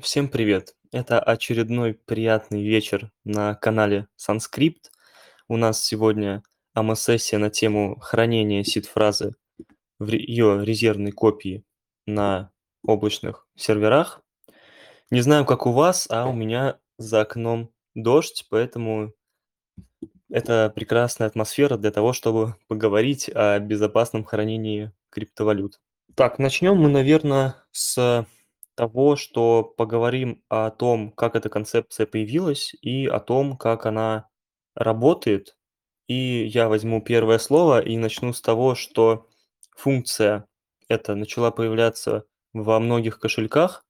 Всем привет! Это очередной приятный вечер на канале Санскрипт. У нас сегодня АМА-сессия на тему хранения сид-фразы в ее резервной копии на облачных серверах. Не знаю, как у вас, а у меня за окном дождь, поэтому это прекрасная атмосфера для того, чтобы поговорить о безопасном хранении криптовалют. Так, начнем мы, наверное, с того, что поговорим о том, как эта концепция появилась, и о том, как она работает. И я возьму первое слово и начну с того, что функция эта начала появляться во многих кошельках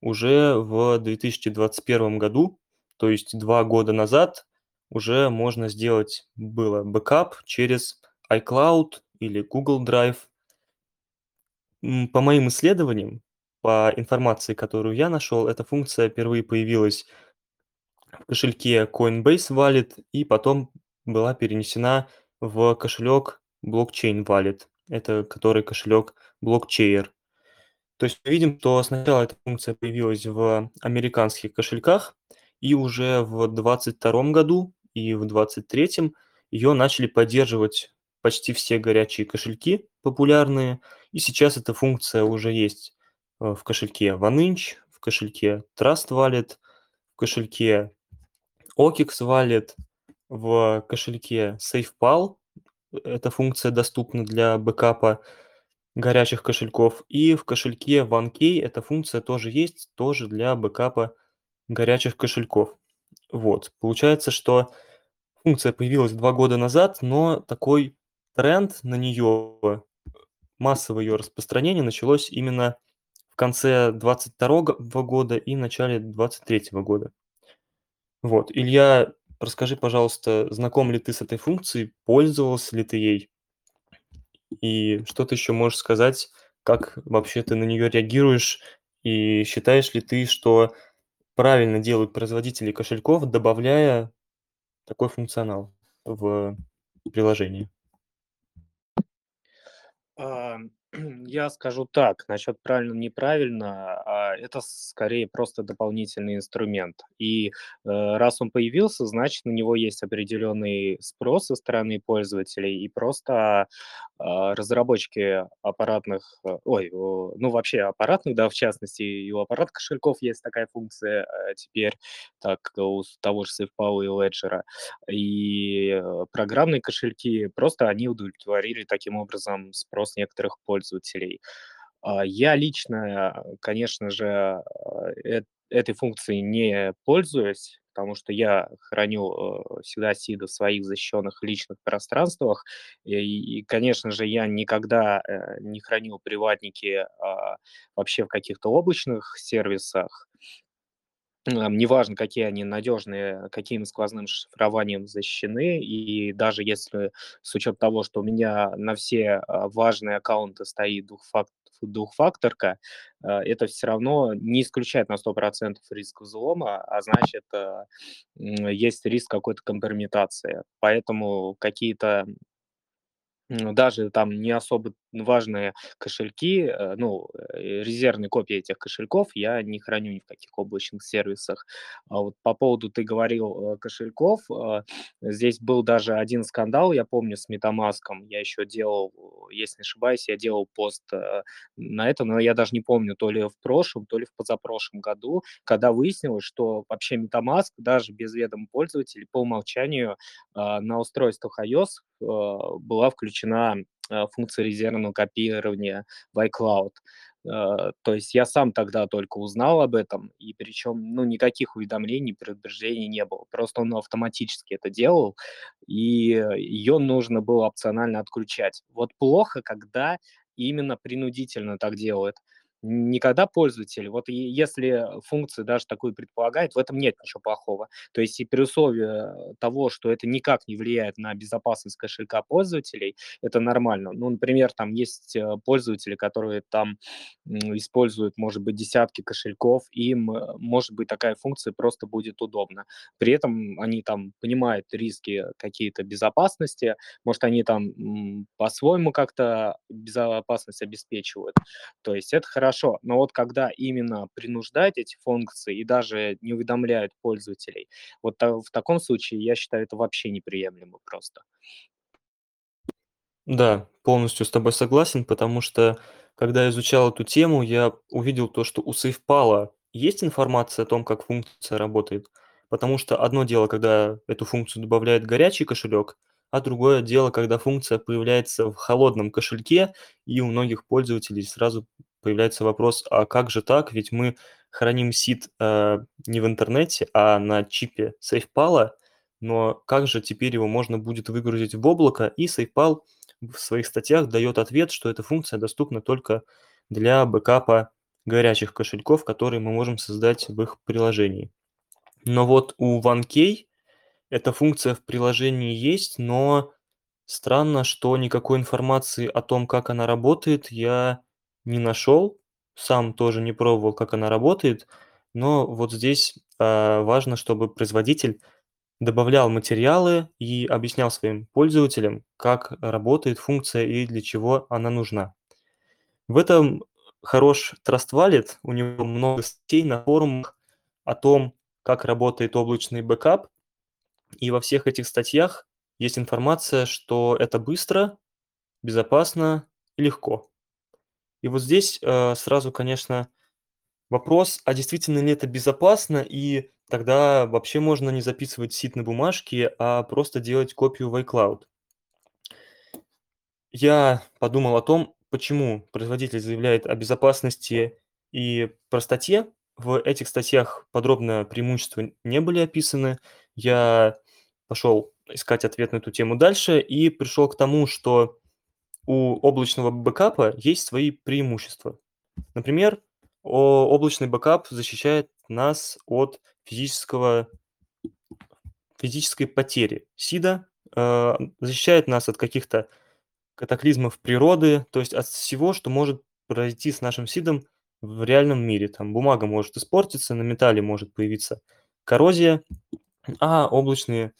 уже в 2021 году, то есть два года назад уже можно сделать было бэкап через iCloud или Google Drive. По моим исследованиям, по информации, которую я нашел, эта функция впервые появилась в кошельке Coinbase Wallet и потом была перенесена в кошелек Blockchain Wallet, это который кошелек Blockchain. То есть мы видим, что сначала эта функция появилась в американских кошельках, и уже в 2022 году и в 2023 ее начали поддерживать почти все горячие кошельки популярные, и сейчас эта функция уже есть в кошельке OneInch, в кошельке Trust Wallet, в кошельке OKX Wallet, в кошельке SafePal. Эта функция доступна для бэкапа горячих кошельков. И в кошельке OneKey эта функция тоже есть, тоже для бэкапа горячих кошельков. Вот, получается, что функция появилась два года назад, но такой тренд на нее, массовое ее распространение началось именно конце 22 года и начале 23 года. Вот, Илья, расскажи, пожалуйста, знаком ли ты с этой функцией, пользовался ли ты ей? И что ты еще можешь сказать, как вообще ты на нее реагируешь, и считаешь ли ты, что правильно делают производители кошельков, добавляя такой функционал в приложение? Я скажу так, насчет правильно-неправильно, а, это скорее просто дополнительный инструмент. И, э, раз он появился, значит, на него есть определенный спрос со стороны пользователей, и просто, а, разработчики аппаратных, э, ой, ну, вообще аппаратных, да, в частности, и у аппаратных кошельков есть такая функция, э, теперь, так у того же SafePal и Ledger. И, программные кошельки, просто они удовлетворили таким образом спрос некоторых пользователей. А, я лично, конечно же, а, эт этой функцией не пользуюсь, потому что я храню, э, всегда сиды в своих защищенных личных пространствах. И и, конечно же, я никогда, э, не хранил приватники, а, вообще в каких-то облачных сервисах. М, неважно, какие они надежные, каким сквозным шифрованием защищены. И даже если с учетом того, что у меня на все, а, важные аккаунты стоит двухфак двухфакторка, а, это все равно не исключает на 100 риск взлома, а значит, а, есть риск какой-то компрометации. Поэтому какие-то даже там не особо важные кошельки, э, ну, э, резервные копии этих кошельков я не храню ни в каких облачных сервисах. А вот по поводу, ты говорил, э, кошельков, здесь был даже один скандал, я помню, с MetaMask. Я еще делал, если не ошибаюсь, я делал пост на это, но я даже не помню, то ли в прошлом, то ли в позапрошлом году, когда выяснилось, что вообще MetaMask даже без ведома пользователей по умолчанию на устройствах iOS была включена э, функция резервного копирования в iCloud. Э, то есть я сам тогда только узнал об этом, и причем, ну, никаких уведомлений, предупреждений не было. Просто он автоматически это делал, и ее нужно было опционально отключать. Вот плохо, когда именно принудительно так делают не когда пользователь, вот если функция даже такую предполагает, в этом нет ничего плохого. То есть и при условии того, что это никак не влияет на безопасность кошелька пользователей, это нормально. Ну, например, там есть, э, пользователи, которые там, используют, может быть, десятки кошельков, им, э, может быть, такая функция просто будет удобна. При этом они там понимают риски какие-то безопасности, может, они там, по-своему как-то безопасность обеспечивают. То есть это хорошо хорошо. Но вот когда именно принуждать эти функции и даже не уведомляют пользователей, вот в таком случае, я считаю, это вообще неприемлемо просто. Да, полностью с тобой согласен, потому что, когда я изучал эту тему, я увидел то, что у SafePal есть информация о том, как функция работает. Потому что одно дело, когда эту функцию добавляет горячий кошелек, а другое дело, когда функция появляется в холодном кошельке, и у многих пользователей сразу появляется вопрос: "А как же так? Ведь мы храним сид, э, не в интернете, а на чипе SafePal. Но как же теперь его можно будет выгрузить в облако?" И SafePal в своих статьях дает ответ, что эта функция доступна только для бэкапа горячих кошельков, которые мы можем создать в их приложении. Но вот у OneKey эта функция в приложении есть, но странно, что никакой информации о том, как она работает, я не нашел. Сам тоже не пробовал, как она работает, но вот здесь, а, важно, чтобы производитель добавлял материалы и объяснял своим пользователям, как работает функция и для чего она нужна. В этом хорош Trust Wallet. У него много статей на форумах о том, как работает облачный бэкап. И во всех этих статьях есть информация, что это быстро, безопасно и легко. И вот здесь, э, сразу, конечно, вопрос, а действительно ли это безопасно? И тогда вообще можно не записывать сид на бумажке, а просто делать копию в iCloud. Я подумал о том, почему производитель заявляет о безопасности и простоте. В этих статьях подробно преимущества не были описаны. Я пошел искать ответ на эту тему дальше и пришел к тому, что у облачного бэкапа есть свои преимущества. Например, облачный бэкап защищает нас от физического физической потери сида, э, защищает нас от каких-то катаклизмов природы, то есть от всего, что может произойти с нашим сидом в реальном мире. Там бумага может испортиться, на металле может появиться коррозия, а облачные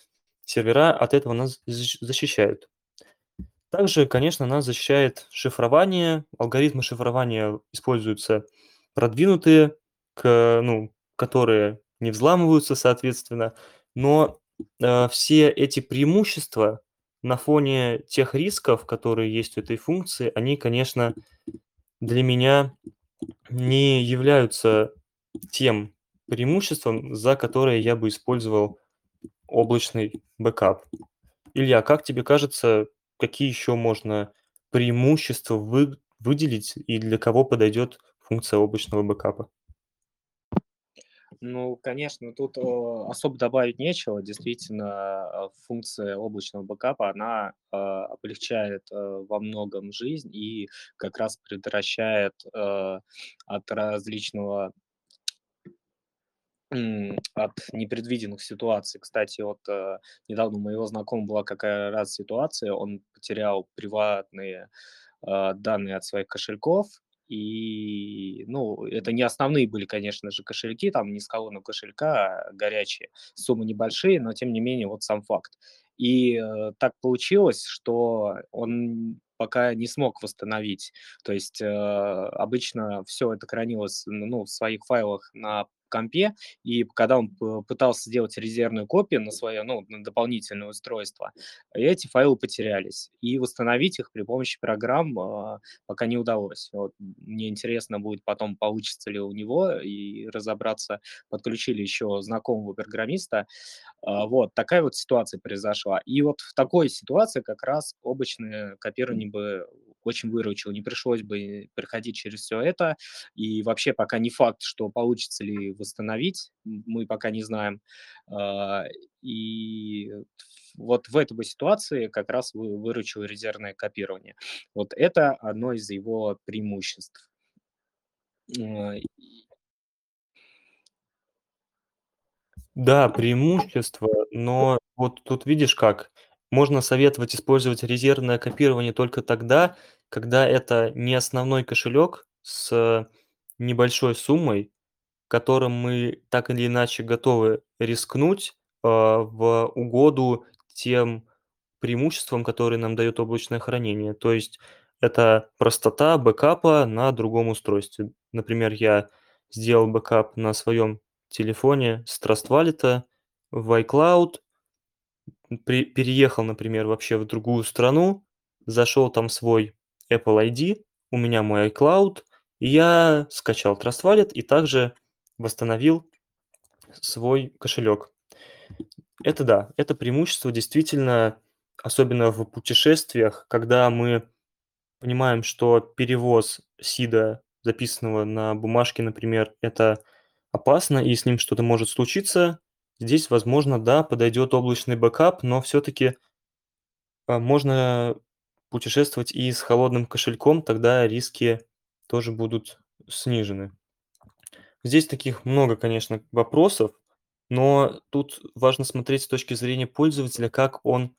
сервера от этого нас защ защищают. Также, конечно, нас защищает шифрование. Алгоритмы шифрования используются продвинутые, к ну, которые не взламываются, соответственно. Но, э, все эти преимущества на фоне тех рисков, которые есть у этой функции, они, конечно, для меня не являются тем преимуществом, за которое я бы использовал облачный бэкап. Илья, как тебе кажется, какие еще можно преимущества вы выделить и для кого подойдет функция облачного бэкапа? Ну, конечно, тут, особо добавить нечего. Действительно, функция облачного бэкапа, она, э, облегчает, э, во многом жизнь и как раз предотвращает, э, от различного от непредвиденных ситуаций. Кстати, вот, э, недавно у моего знакомого была какая раз ситуация, он потерял приватные, э, данные от своих кошельков, и, ну, это не основные были, конечно же, кошельки, там не с колонок кошелька, а горячие, суммы небольшие, но тем не менее вот сам факт. И, э, так получилось, что он пока не смог восстановить. То есть, э, обычно всё это хранилось, ну, в своих файлах на компе, и когда он пытался сделать резервную копию на свое, ну, на дополнительное устройство, эти файлы потерялись. И восстановить их при помощи программ, а, пока не удалось. Вот мне интересно будет потом, получится ли у него, и разобраться. Подключили еще знакомого программиста. А, вот такая вот ситуация произошла. И вот в такой ситуации как раз облачное копирование бы очень выручило. Не пришлось бы проходить через всё это. И вообще пока не факт, что получится ли восстановить, мы пока не знаем. А, и вот в этой ситуации как раз вы выручило резервное копирование. Вот это одно из его преимуществ. А, Да, преимущество, но вот тут видишь как: можно советовать использовать резервное копирование только тогда, когда это не основной кошелек с небольшой суммой, которым мы так или иначе готовы рискнуть, а, в угоду тем преимуществам, которые нам дает облачное хранение. То есть Это простота бэкапа на другом устройстве. Например, я сделал бэкап на своем телефоне с Trust Wallet в iCloud, при переехал, например, вообще в другую страну, зашел там свой Apple ID, у меня мой iCloud, и я скачал Trust Wallet и также восстановил свой кошелек. Это да, это преимущество действительно, особенно в путешествиях, когда мы понимаем, что перевоз сида, записанного на бумажке, например, это опасно и с ним что-то может случиться. Здесь, возможно, да, подойдет облачный бэкап, но все-таки а, можно путешествовать и с холодным кошельком, тогда риски тоже будут снижены. Здесь таких много, конечно, вопросов, но тут важно смотреть с точки зрения пользователя, как он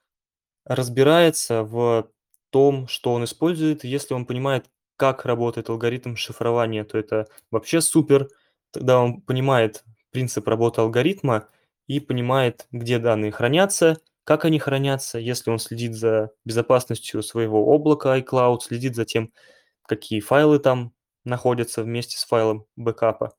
разбирается в том, что он использует. Если он понимает, как работает алгоритм шифрования, то это вообще супер. Тогда он понимает принцип работы алгоритма и понимает, где данные хранятся, как они хранятся. Если он следит за безопасностью своего облака iCloud, следит за тем, какие файлы там находятся вместе с файлом бэкапа.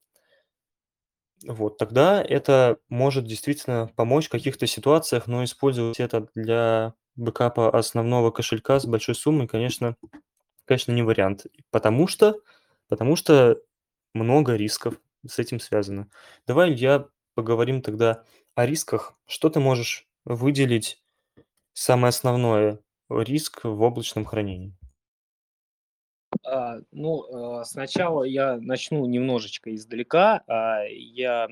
Вот, тогда это может действительно помочь в каких-то ситуациях, но использовать это для бэкапа основного кошелька с большой суммой, конечно, конечно, не вариант. Потому что, потому что много рисков с этим связано. Давай, Илья, поговорим тогда о рисках. Что ты можешь выделить самое основное риск в облачном хранении? А, ну, э, сначала я начну немножечко издалека. А, я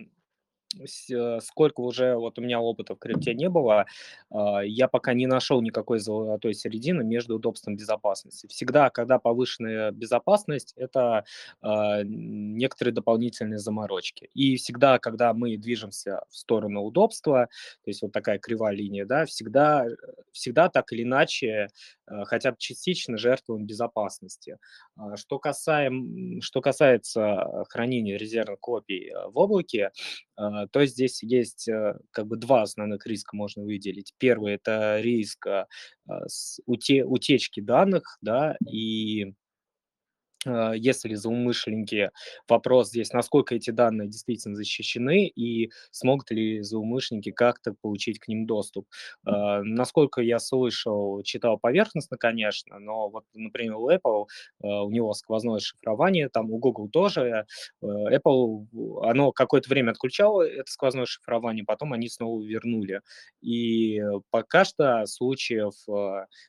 сколько уже вот у меня опыта в крипте не было, а, я пока не нашел никакой золотой середины между удобством и безопасностью. Всегда, когда повышенная безопасность, это а, некоторые дополнительные заморочки. И всегда, когда мы движемся в сторону удобства, то есть вот такая кривая линия, да, всегда, э, всегда так или иначе э, хотя бы частично жертвуем безопасности. А, Что касаем, что касается хранения резервных копий э, в облаке, то здесь есть э, как бы два основных риска можно выделить. Первый– это риск а, а, уте- утечки данных, да, и а, если злоумышленники, вопрос здесь, насколько эти данные действительно защищены и смогут ли злоумышленники как-то получить к ним доступ. А, Насколько я слышал, читал поверхностно, конечно, но вот, например, у Apple, а, у него сквозное шифрование, там у Google тоже. э, Apple, оно какое-то время отключало это сквозное шифрование, потом они снова вернули. И э, пока что случаев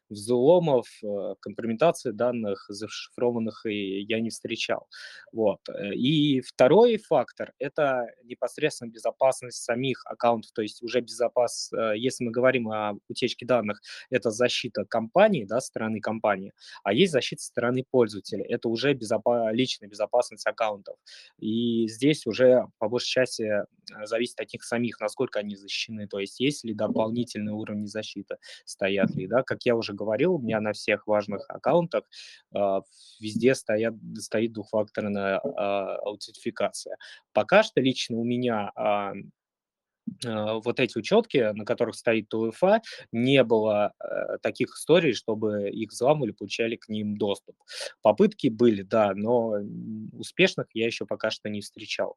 взломов, э, компрометации данных зашифрованных и я не встречал. Вот. Э, И второй фактор– это непосредственно безопасность самих аккаунтов, то есть уже безопас, э, если мы говорим о утечке данных, это защита компании, да, стороны компании, а есть защита стороны пользователя, это уже безопа- личная безопасность аккаунтов. И здесь уже по большей части э, зависит от них самих, насколько они защищены, то есть есть ли дополнительные уровни защиты стоят ли, да. Как я уже говорил, у меня на всех важных аккаунтах а, везде стоят, стоит двухфакторная а, аутентификация. Пока что лично у меня а, а, вот эти учетки, на которых стоит ТУЭФА, не было э, таких историй, чтобы их взламывали, получали к ним доступ. Попытки были, да, но успешных я еще пока что не встречал.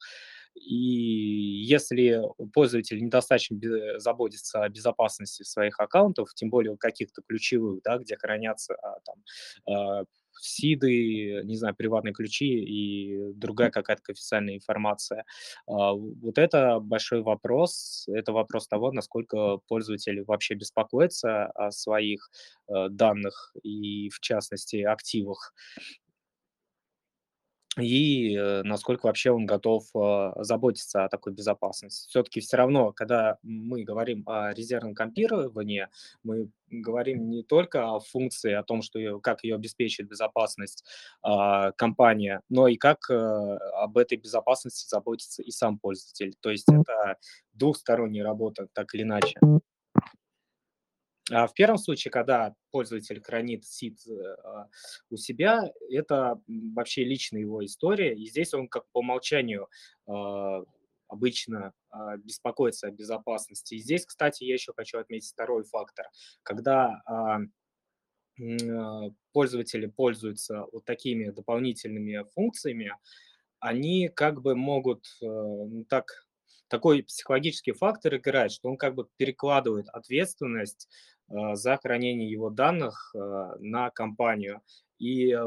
И если пользователь недостаточно заботится о безопасности своих аккаунтов, тем более каких-то ключевых, да, где хранятся там сиды, не знаю, приватные ключи и другая какая-то официальная информация. А, Вот это большой вопрос. Это вопрос того, насколько пользователь вообще беспокоится о своих э, данных и, в частности, активах и, э, насколько вообще он готов, а, заботиться о такой безопасности. все таки все равно, когда мы говорим о резервном компьютеровании, мы говорим не только о функции, о том, что её как ее обеспечит безопасность, а, компания, но и как, э, об этой безопасности заботится и сам пользователь. То есть это двухсторонняя работа, так или иначе. А в первом случае, когда пользователь хранит сид, э, а, у себя, это, вообще личная его история, и здесь он как по умолчанию, а, обычно, беспокоится о безопасности. И здесь, кстати, я еще хочу отметить второй фактор. Когда, пользователи пользуются вот такими дополнительными функциями, они как бы могут, э, ну, так такой психологический фактор играть, что он как бы перекладывает ответственность, э, за хранение его данных, э, на компанию. И, э,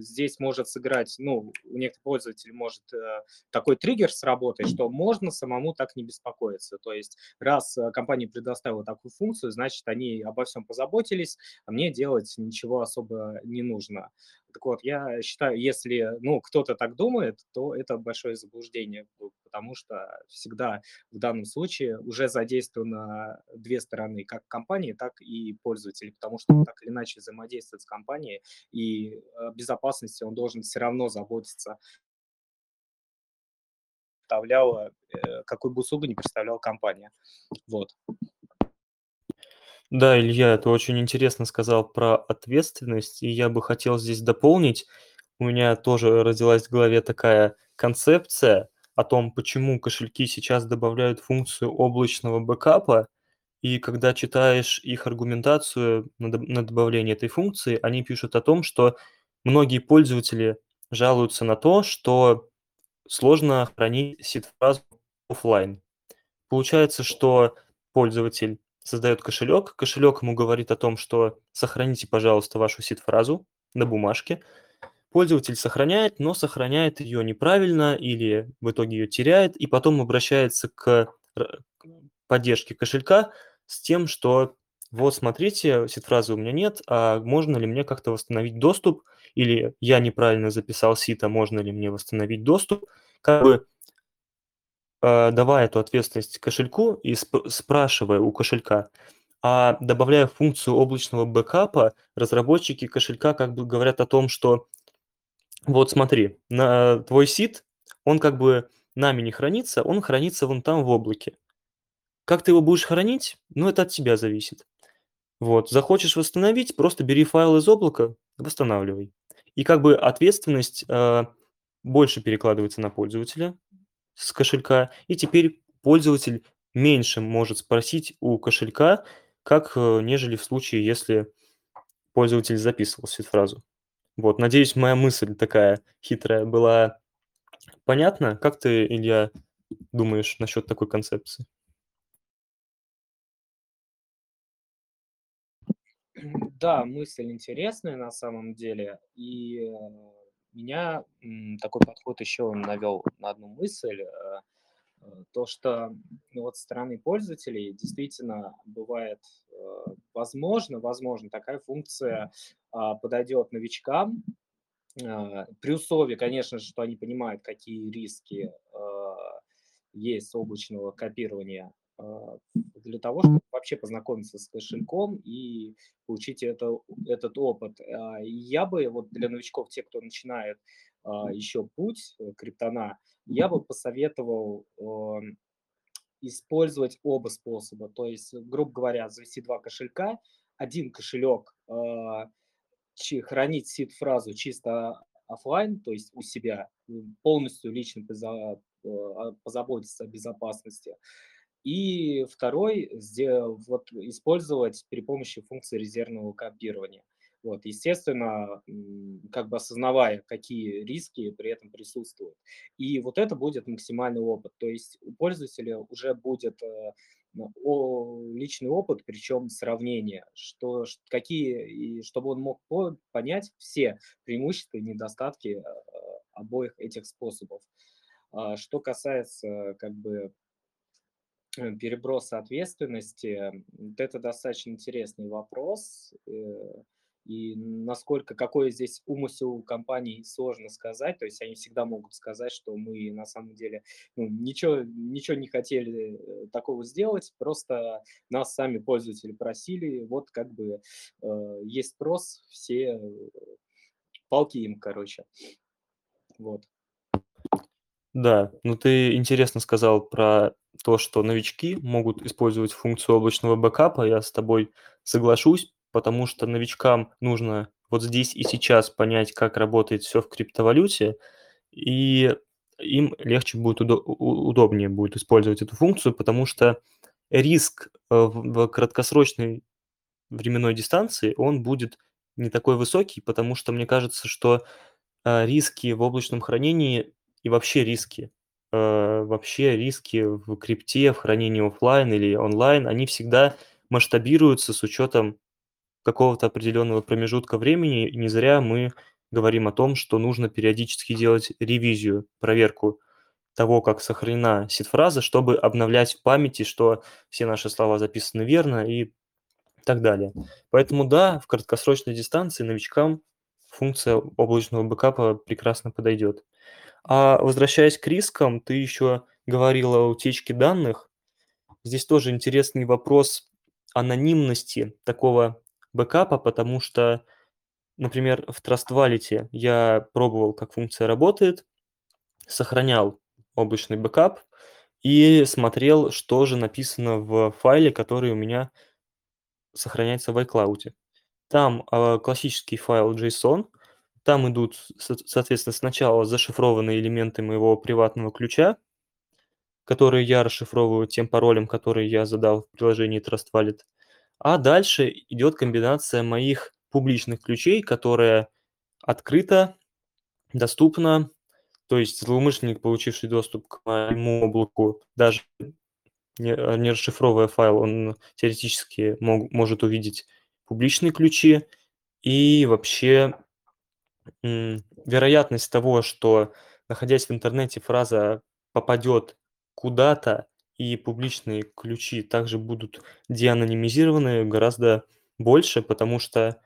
здесь может сыграть, ну, у некоторых пользователей может, э, такой триггер сработать, что можно самому так не беспокоиться. То есть раз, э, компания предоставила такую функцию, значит, они обо всем позаботились, а мне делать ничего особо не нужно. Так вот, я считаю, если, ну, кто-то так думает, то это большое заблуждение, потому что всегда в данном случае уже задействовано 2 стороны: как компании, так и пользователи, потому что так или иначе взаимодействует с компанией, и о безопасности он должен всё равно заботиться. Представляла, э, какую бы услугу ни представляла компания. Вот. Да, Илья, ты очень интересно сказал про ответственность, и я бы хотел здесь дополнить. У меня тоже родилась в голове такая концепция о том, почему кошельки сейчас добавляют функцию облачного бэкапа. И когда читаешь их аргументацию на добавление этой функции, они пишут о том, что многие пользователи жалуются на то, что сложно хранить сид-фразу офлайн. Получается, что пользователь создает кошелек, кошелек ему говорит о том, что сохраните, пожалуйста, вашу сид-фразу на бумажке. Пользователь сохраняет, но сохраняет ее неправильно или в итоге ее теряет, и потом обращается к поддержке кошелька с тем, что вот смотрите, сид-фразы у меня нет, а можно ли мне как-то восстановить доступ? Или я неправильно записал сид, а можно ли мне восстановить доступ? Как бы давая эту ответственность кошельку и сп спрашивая у кошелька. А добавляя функцию облачного бэкапа, разработчики кошелька как бы говорят о том, что вот смотри, на твой сид, он как бы нами не хранится, он хранится вон там в облаке. Как ты его будешь хранить, ну, это от тебя зависит. Вот, захочешь восстановить, просто бери файл из облака, восстанавливай. И как бы ответственность, э, больше перекладывается на пользователя с кошелька, и теперь пользователь меньше может спросить у кошелька, как, э, нежели в случае, если пользователь записывал сид-фразу. Вот, надеюсь, моя мысль такая хитрая была понятна. Как ты, Илья, думаешь насчет такой концепции? Да, мысль интересная на самом деле. И, э, меня, такой подход еще навел на одну мысль. Э, э, то, что, ну, вот со стороны пользователей действительно бывает, э, возможно возможно, такая функция, а, подойдет новичкам, а, при условии, конечно же, что они понимают, какие риски, а, есть с облачного копирования, а, для того, чтобы вообще познакомиться с кошельком и получить это этот опыт. А, я бы вот для новичков, тех, кто начинает, а, еще путь, э, криптона, я бы посоветовал, ам, использовать оба способа. То есть, грубо говоря, завести 2 кошелька. 1 кошелек, а, хранить сид-фразу чисто офлайн, то есть у себя, полностью лично а, позаботиться о безопасности. И 2 сде вот использовать при помощи функции резервного копирования. Вот, естественно, как бы осознавая, какие риски при этом присутствуют. И вот это будет максимальный опыт. То есть у пользователя уже будет, э, личный опыт, причем сравнение, что какие и чтобы он мог по понять все преимущества и недостатки, а, обоих этих способов. А что касается как бы э, переброса ответственности, вот это достаточно интересный вопрос. Э, и насколько какой здесь умысел у компаний, сложно сказать. То есть они всегда могут сказать, что мы на самом деле, ну, ничего ничего не хотели, э, такого сделать, просто нас сами пользователи просили. Вот как бы, э, есть спрос, все, э, палки им, короче. Вот. Да, ну ты интересно сказал про то, что новички могут использовать функцию облачного бэкапа. Я с тобой соглашусь, потому что новичкам нужно вот здесь и сейчас понять, как работает всё в криптовалюте, и им легче будет, удобнее будет использовать эту функцию, потому что риск, э, в краткосрочной временной дистанции, он будет не такой высокий, потому что мне кажется, что, а, риски в облачном хранении и вообще риски, э, вообще риски в крипте, в хранении оффлайн или онлайн, они всегда масштабируются с учетом какого-то определенного промежутка времени. И не зря мы говорим о том, что нужно периодически делать ревизию, проверку того, как сохранена сид-фраза, чтобы обновлять в памяти, что все наши слова записаны верно и так далее. Поэтому да, в краткосрочной дистанции новичкам функция облачного бэкапа прекрасно подойдет. А возвращаясь к рискам, ты еще говорил о утечке данных. Здесь тоже интересный вопрос анонимности такого бэкапа, потому что, например, в Trust Wallet я пробовал, как функция работает, сохранял облачный бэкап и смотрел, что же написано в файле, который у меня сохраняется в iCloud. Там, а, классический файл JSON, там идут, со соответственно, сначала зашифрованные элементы моего приватного ключа, которые я расшифровываю тем паролем, который я задал в приложении Trust Wallet. А дальше идет комбинация моих публичных ключей, которая открыта, доступна. То есть злоумышленник, получивший доступ к моему облаку, даже не не расшифровывая файл, он теоретически мог может увидеть публичные ключи. И вообще, вероятность того, что, находясь в интернете, фраза попадет куда-то и публичные ключи также будут деанонимизированы, гораздо больше, потому что,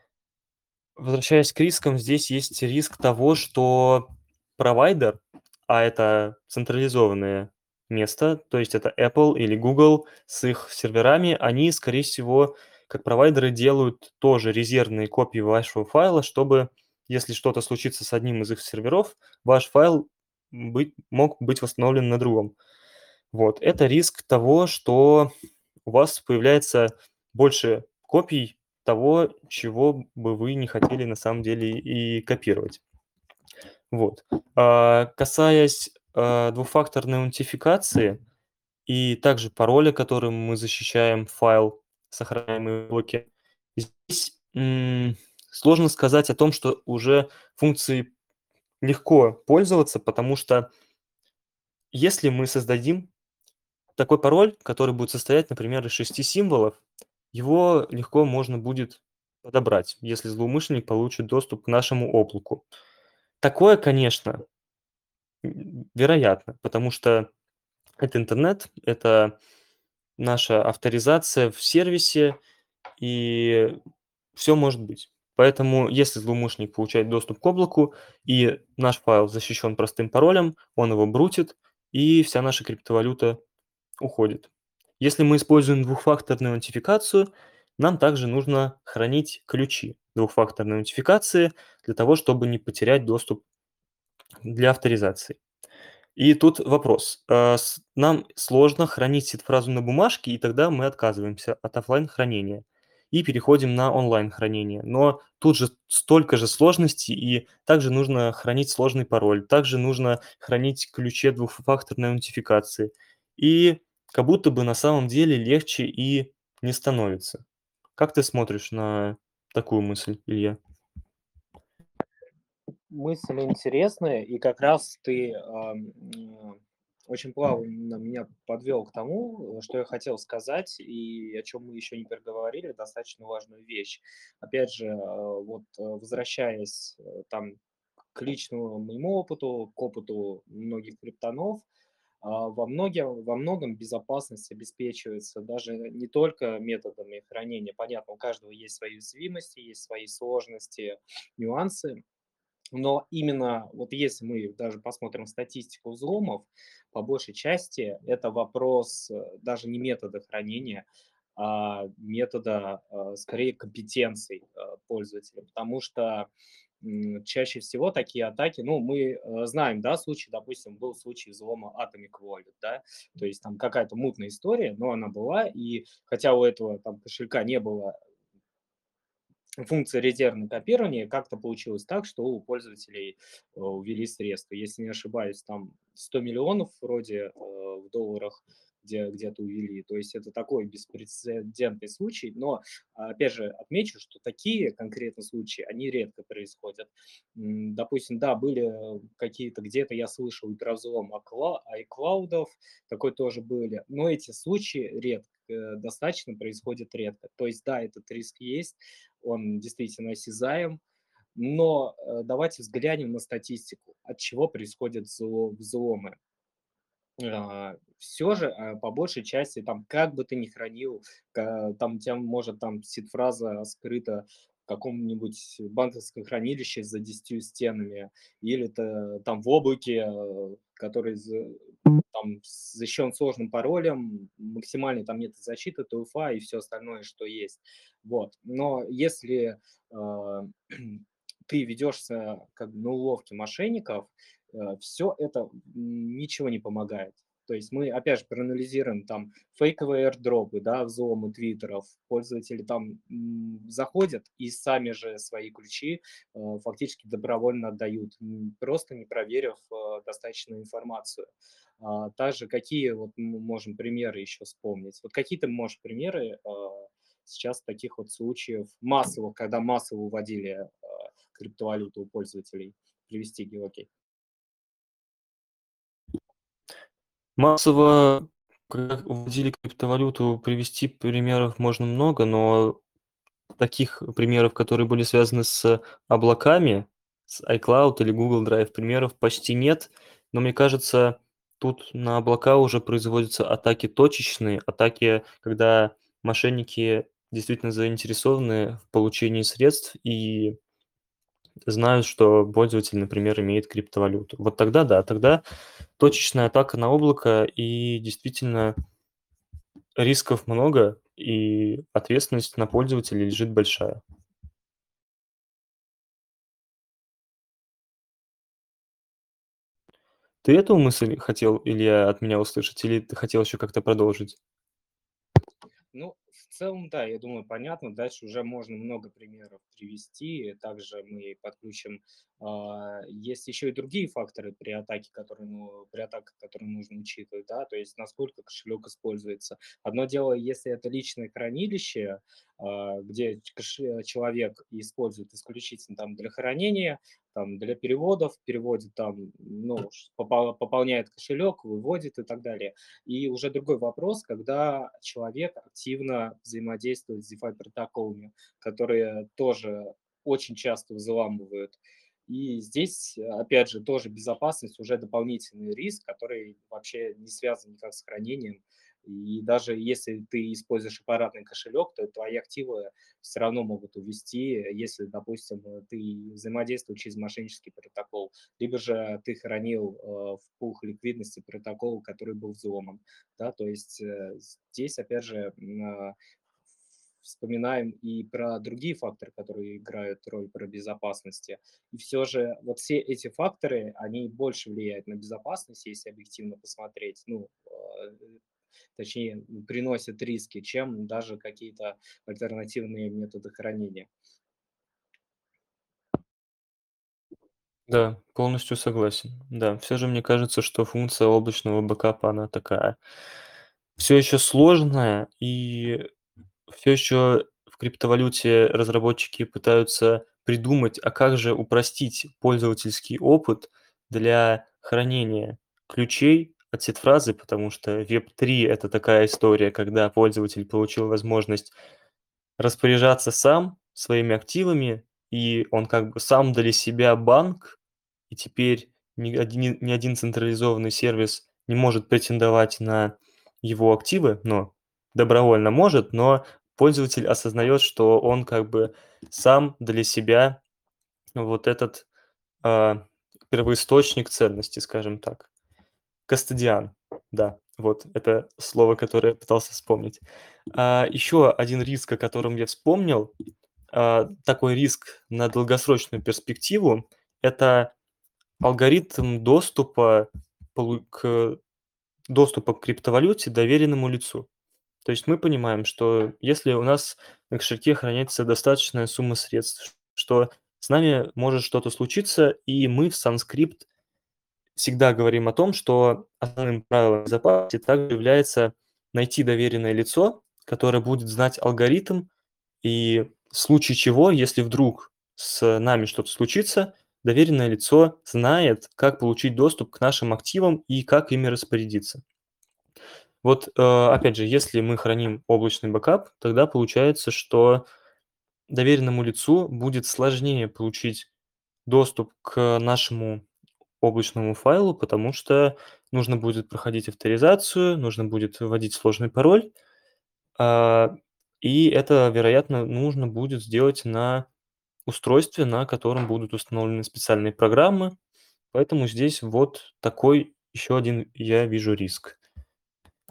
возвращаясь к рискам, здесь есть риск того, что провайдер, а это централизованное место, то есть это Apple или Google с их серверами, они, скорее всего, как провайдеры делают тоже резервные копии вашего файла, чтобы, если что-то случится с одним из их серверов, ваш файл быть мог быть восстановлен на другом. Вот, это риск того, что у вас появляется больше копий того, чего бы вы не хотели на самом деле и копировать. Вот. А, касаясь, а, двухфакторной аутентификации и также пароля, которым мы защищаем файл, сохраняемый в облаке, здесь, сложно сказать о том, что уже функцией легко пользоваться, потому что если мы создадим такой пароль, который будет состоять, например, из шести символов, его легко можно будет подобрать, если злоумышленник получит доступ к нашему облаку. Такое, конечно, вероятно, потому что это интернет, это наша авторизация в сервисе, и все может быть. Поэтому, если злоумышленник получает доступ к облаку, и наш файл защищен простым паролем, он его брутит, и вся наша криптовалюта уходит. Если мы используем двухфакторную аутентификацию, нам также нужно хранить ключи двухфакторной аутентификации для того, чтобы не потерять доступ для авторизации. И тут вопрос. С нам сложно хранить сид-фразу на бумажке, и тогда мы отказываемся от оффлайн хранения и переходим на онлайн хранение. Но тут же столько же сложностей, и также нужно хранить сложный пароль, также нужно хранить ключи двухфакторной аутентификации. И как будто бы на самом деле легче и не становится. Как ты смотришь на такую мысль, Илья? Мысль интересная, и как раз ты, м, очень плавно меня подвел к тому, э, что я хотел сказать, и о чем мы еще не проговорили, достаточно важную вещь. Опять же, э, вот, э, возвращаясь, там к личному моему опыту, к опыту многих криптонов, а, во многим во многом безопасность обеспечивается даже не только методами хранения. Понятно, у каждого есть свои уязвимости, есть свои сложности, нюансы. Но именно вот если мы даже посмотрим статистику взломов, по большей части это вопрос э, даже не метода хранения, а метода, а, скорее компетенций а, пользователя. Потому что чаще всего такие атаки, ну, мы э, знаем, да, случай, допустим, был случай взлома Atomic Wallet, да, то есть там какая-то мутная история, но она была, и хотя у этого там кошелька не было функция резервного копирования, как-то получилось так, что у пользователей э, увели средства. Если не ошибаюсь, там 100 миллионов вроде э, в долларах где где-то увели. То есть это такой беспрецедентный случай. Но, опять же, отмечу, что такие конкретно случаи, они редко происходят. Допустим, да, были какие-то, где-то я слышал про взлом айклаудов, такое тоже были, но эти случаи редко, э, достаточно происходят редко. То есть да, этот риск есть, он действительно осязаем, но, э, давайте взглянем на статистику, от чего происходят взло взломы. А, всё же, а, по большей части, там, как бы ты ни хранил, там тя может там сид-фраза скрыта в каком-нибудь банковском хранилище за 10 стенами или т там в облаке, э, который там защищен сложным паролем, максимальной там нет защиты, ТУЕФа и всё остальное, что есть. Вот. Но если, а, ты ведешься как бы на уловки мошенников, э, всё это, ничего не помогает. То есть мы, опять же, проанализируем там фейковые airdropы, да, взломы твиттеров. Пользователи там, заходят и сами же свои ключи, э, фактически добровольно отдают, просто не проверив, э, достаточно информацию. А также какие вот мы можем примеры еще вспомнить? Вот какие ты можешь примеры, а, сейчас таких вот случаев массовых, когда массово уводили, а, криптовалюту у пользователей, привести, окей? Массово, когда вводили криптовалюту, привести примеров можно много, но таких примеров, которые были связаны с облаками, с iCloud или Google Drive, примеров почти нет. Но мне кажется, тут на облака уже производятся атаки точечные, атаки, когда мошенники действительно заинтересованы в получении средств и знают, что пользователь, например, имеет криптовалюту. Вот тогда да, тогда точечная атака на облако, и действительно рисков много, и ответственность на пользователя лежит большая. Ты эту мысль хотел, Илья, от меня услышать или ты хотел еще как-то продолжить? Ну, в целом, да, я думаю, понятно. Дальше уже можно много примеров привести. Также мы подключим, а, есть еще и другие факторы при атаке, которые, ну, при атаках, которые нужно учитывать, да, то есть насколько кошелек используется. Одно дело, если это личное хранилище, а, где человек использует исключительно там для хранения, там для переводов, переводит там, ну, пополняет кошелек, выводит и так далее. И уже другой вопрос, когда человек активно взаимодействует с DeFi протоколами, которые тоже очень часто взламывают. И здесь, опять же, тоже безопасность, уже дополнительный риск, который вообще не связан никак с хранением. И даже если ты используешь аппаратный кошелек, то твои активы всё равно могут увести, если, допустим, ты взаимодействуешь через мошеннический протокол, либо же ты хранил, э, в пулах ликвидности протокол, который был взломан. Да, то есть, э, здесь, опять же, а, вспоминаем и про другие факторы, которые играют роль про безопасности. И всё же вот все эти факторы, они больше влияют на безопасность, если объективно посмотреть, ну, а, точнее, приносят риски, чем даже какие-то альтернативные методы хранения. Да, полностью согласен. Да, всё же мне кажется, что функция облачного бэкапа, она такая всё еще сложная, и всё еще в криптовалюте разработчики пытаются придумать, а как же упростить пользовательский опыт для хранения ключей от сид-фразы, потому что Web3- это такая история, когда пользователь получил возможность распоряжаться сам своими активами, и он как бы сам для себя банк, и теперь ни один ни один централизованный сервис не может претендовать на его активы, но добровольно может, но пользователь осознает, что он как бы сам для себя вот этот, а, первоисточник ценности, скажем так. Кастодиан. Да, вот это слово, которое я пытался вспомнить. А, еще один риск, о котором я вспомнил, а, такой риск на долгосрочную перспективу- это алгоритм доступа к доступа к криптовалюте доверенному лицу. То есть мы понимаем, что если у нас на кошельке хранится достаточная сумма средств, что с нами может что-то случиться, и мы в Sunskript всегда говорим о том, что основным правилом безопасности также является найти доверенное лицо, которое будет знать алгоритм, и в случае чего, если вдруг с нами что-то случится, доверенное лицо знает, как получить доступ к нашим активам и как ими распорядиться. Вот, э, опять же, если мы храним облачный бэкап, тогда получается, что доверенному лицу будет сложнее получить доступ к нашему облачному файлу, потому что нужно будет проходить авторизацию, нужно будет вводить сложный пароль, а, и это, вероятно, нужно будет сделать на устройстве, на котором будут установлены специальные программы. Поэтому здесь вот такой еще один я вижу риск.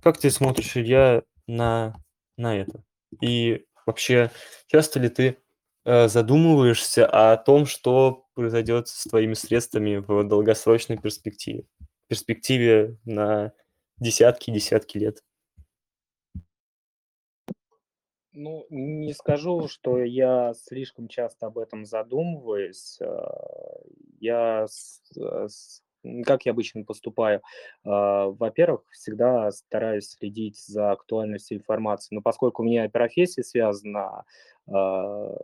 Как ты смотришь, Илья, на на это? И вообще, часто ли ты, э, задумываешься о том, что произойдет с твоими средствами в долгосрочной перспективе? Перспективе на десятки десятки лет. Ну, не скажу, что я слишком часто об этом задумываюсь. Я э, м, как я обычно поступаю? А, во-первых, всегда стараюсь следить за актуальностью информации, но поскольку у меня профессия связана, м,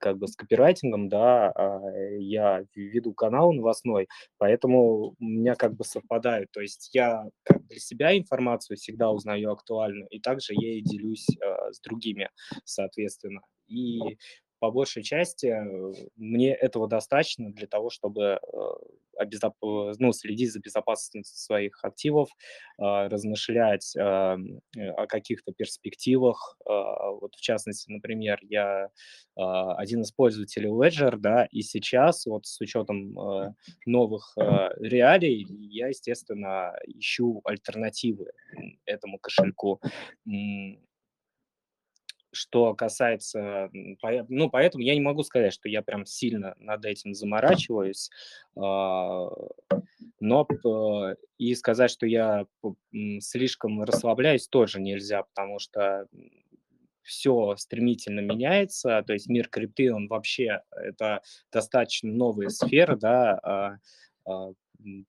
как бы с копирайтингом, да, а, я веду канал новостной, поэтому у меня как бы совпадает. То есть я как для себя информацию всегда узнаю актуальную, и также я и делюсь, а, с другими, соответственно. И по большей части, э, мне этого достаточно для того, чтобы, э, обезоп э, ну, следить за безопасностью своих активов, размышлять, о каких-то перспективах. Вот в частности, например, я, один из пользователей Ledger, да, и сейчас вот с учетом, новых, реалий я, естественно, ищу альтернативы, этому кошельку. Что касается, ну, поэтому я не могу сказать, что я прям сильно над этим заморачиваюсь. А, но и сказать, что я слишком расслабляюсь, тоже нельзя, потому что, все стремительно меняется. То есть мир крипты, он вообще это достаточно новая сфера, да, а, а,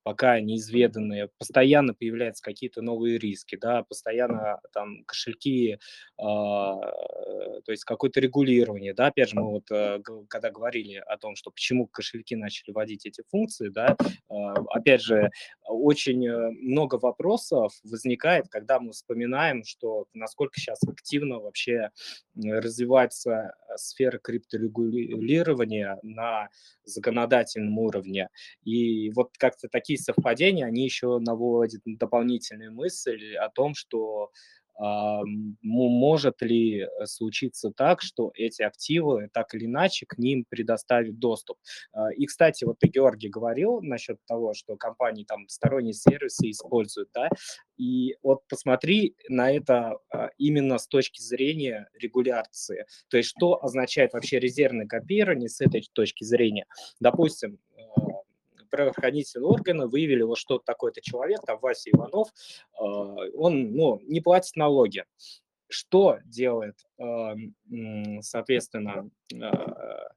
пока неизведанные. Постоянно появляются какие-то новые риски, да, постоянно там кошельки, а, э, то есть какое-то регулирование, да. Опять же, мы вот, э, когда говорили о том, что почему кошельки начали вводить эти функции, да, а, опять же, очень, э, много вопросов возникает, когда мы вспоминаем, что насколько сейчас активно вообще, развивается, э, сфера крипторегулирования на законодательном уровне. И вот как-то такие совпадения, они еще наводят на дополнительную мысль о том, что, а, может ли, э, случиться так, что эти активы так или иначе к ним предоставит доступ. А, и, кстати, вот ты, Георгий, говорил насчет того, что компании там сторонние сервисы используют, да, и вот посмотри на это, а, именно с точки зрения регуляции. То есть что означает вообще резервное копирование с этой точки зрения? Допустим, правоохранительные органы выявили вот что такой-то человек, там Вася Иванов, а, он, ну, не платит налоги. Что делает, соответственно, а,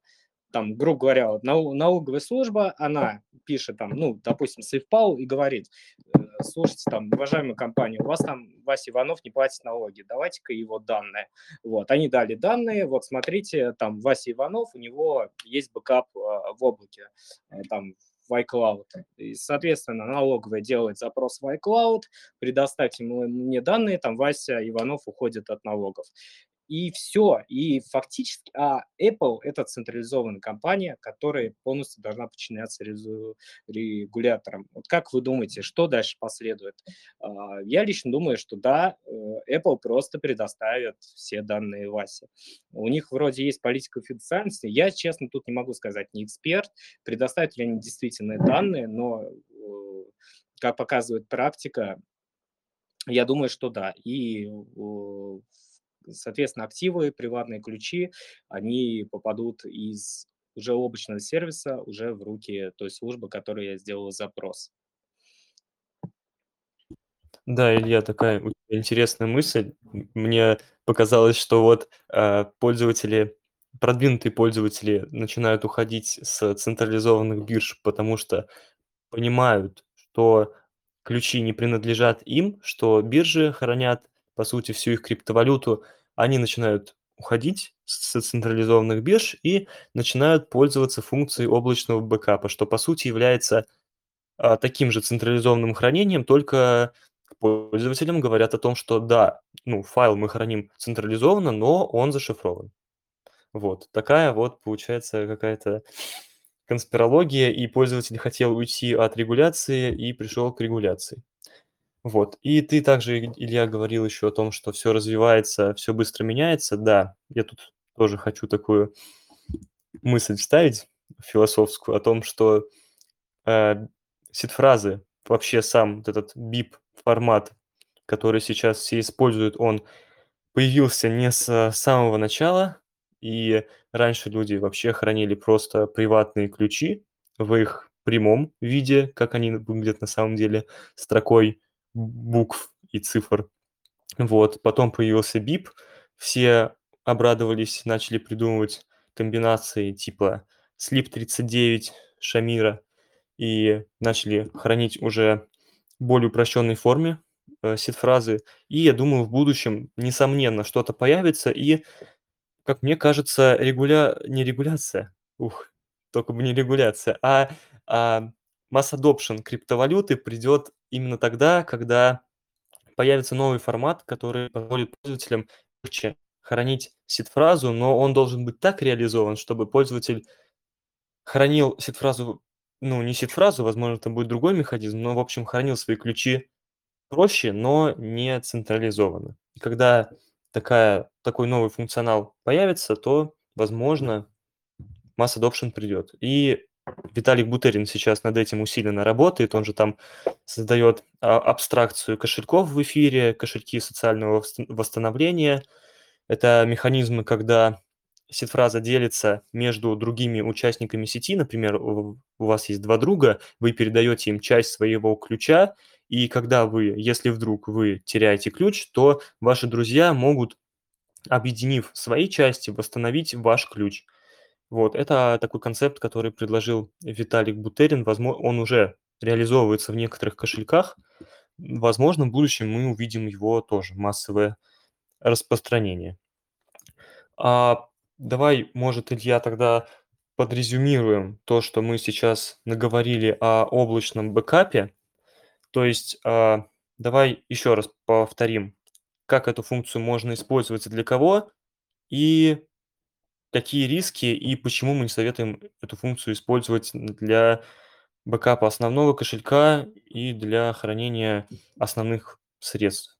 там, грубо говоря, налоговая служба, она пишет там, ну, допустим, Сейфпал и говорит, э, слушайте, там, уважаемая компания, у вас там Вася Иванов не платит налоги, давайте-ка его данные. Вот, они дали данные, вот смотрите, там, Вася Иванов, у него есть бэкап а, в облаке, э, там, в iCloud. И, соответственно, налоговая делает запрос в iCloud, предоставьте мне данные, там Вася Иванов уходит от налогов. И все. И фактически, а Apple- это централизованная компания, которая полностью должна подчиняться регуляторам. Вот как вы думаете, что дальше последует? А, я лично думаю, что да, э, Apple просто предоставит все данные Васе. У них вроде есть политика конфиденциальности. Я, честно, тут не могу сказать, не эксперт, предоставят ли они действительно данные, но, э, как показывает практика, я думаю, что да. И, э, соответственно, активы, приватные ключи, они попадут из уже облачного сервиса уже в руки той службы, которой я сделал запрос. Да, Илья, такая интересная мысль. Мне показалось, что вот, а, пользователи, продвинутые пользователи начинают уходить с централизованных бирж, потому что понимают, что ключи не принадлежат им, что биржи хранят, по сути, всю их криптовалюту, они начинают уходить с централизованных бирж и начинают пользоваться функцией облачного бэкапа, что, по сути, является а, таким же централизованным хранением, только пользователям говорят о том, что да, ну, файл мы храним централизованно, но он зашифрован. Вот такая вот получается какая-то конспирология, и пользователь хотел уйти от регуляции и пришел к регуляции. Вот. И ты также, Илья, говорил еще о том, что все развивается, все быстро меняется. Да, я тут тоже хочу такую мысль вставить философскую о том, что э, сид-фразы, вообще сам вот этот BIP-формат, который сейчас все используют, он появился не с самого начала, и раньше люди вообще хранили просто приватные ключи в их прямом виде, как они выглядят на самом деле, строкой букв и цифр. Вот, потом появился BIP, все обрадовались, начали придумывать комбинации типа Slip39, Шамира, и начали хранить уже более упрощенной форме э, сид-фразы. И я думаю, в будущем, несомненно, что-то появится, и, как мне кажется, регуля... не регуляция, ух, только бы не регуляция, а, а масс adoption криптовалюты придет именно тогда, когда появится новый формат, который позволит пользователям легче хранить сид-фразу, но он должен быть так реализован, чтобы пользователь хранил сид-фразу, ну, не сид-фразу, возможно, это будет другой механизм, но, в общем, хранил свои ключи проще, но не централизованно. И когда такая, такой новый функционал появится, то, возможно, масс adoption придет. И Виталик Бутерин сейчас над этим усиленно работает, он же там создает а, абстракцию кошельков в эфире, кошельки социального восстановления. Это механизмы, когда сид-фраза делится между другими участниками сети. Например, у вас есть два друга, вы передаете им часть своего ключа, и когда вы, если вдруг вы теряете ключ, то ваши друзья могут, объединив свои части, восстановить ваш ключ. Вот, это такой концепт, который предложил Виталик Бутерин. Возможно, он уже реализовывается в некоторых кошельках. Возможно, в будущем мы увидим его тоже массовое распространение. А давай, может, Илья, тогда подрезюмируем то, что мы сейчас наговорили о облачном бэкапе. То есть а, давай еще раз повторим, как эту функцию можно использовать и для кого, и какие риски и почему мы не советуем эту функцию использовать для бэкапа основного кошелька и для хранения основных средств.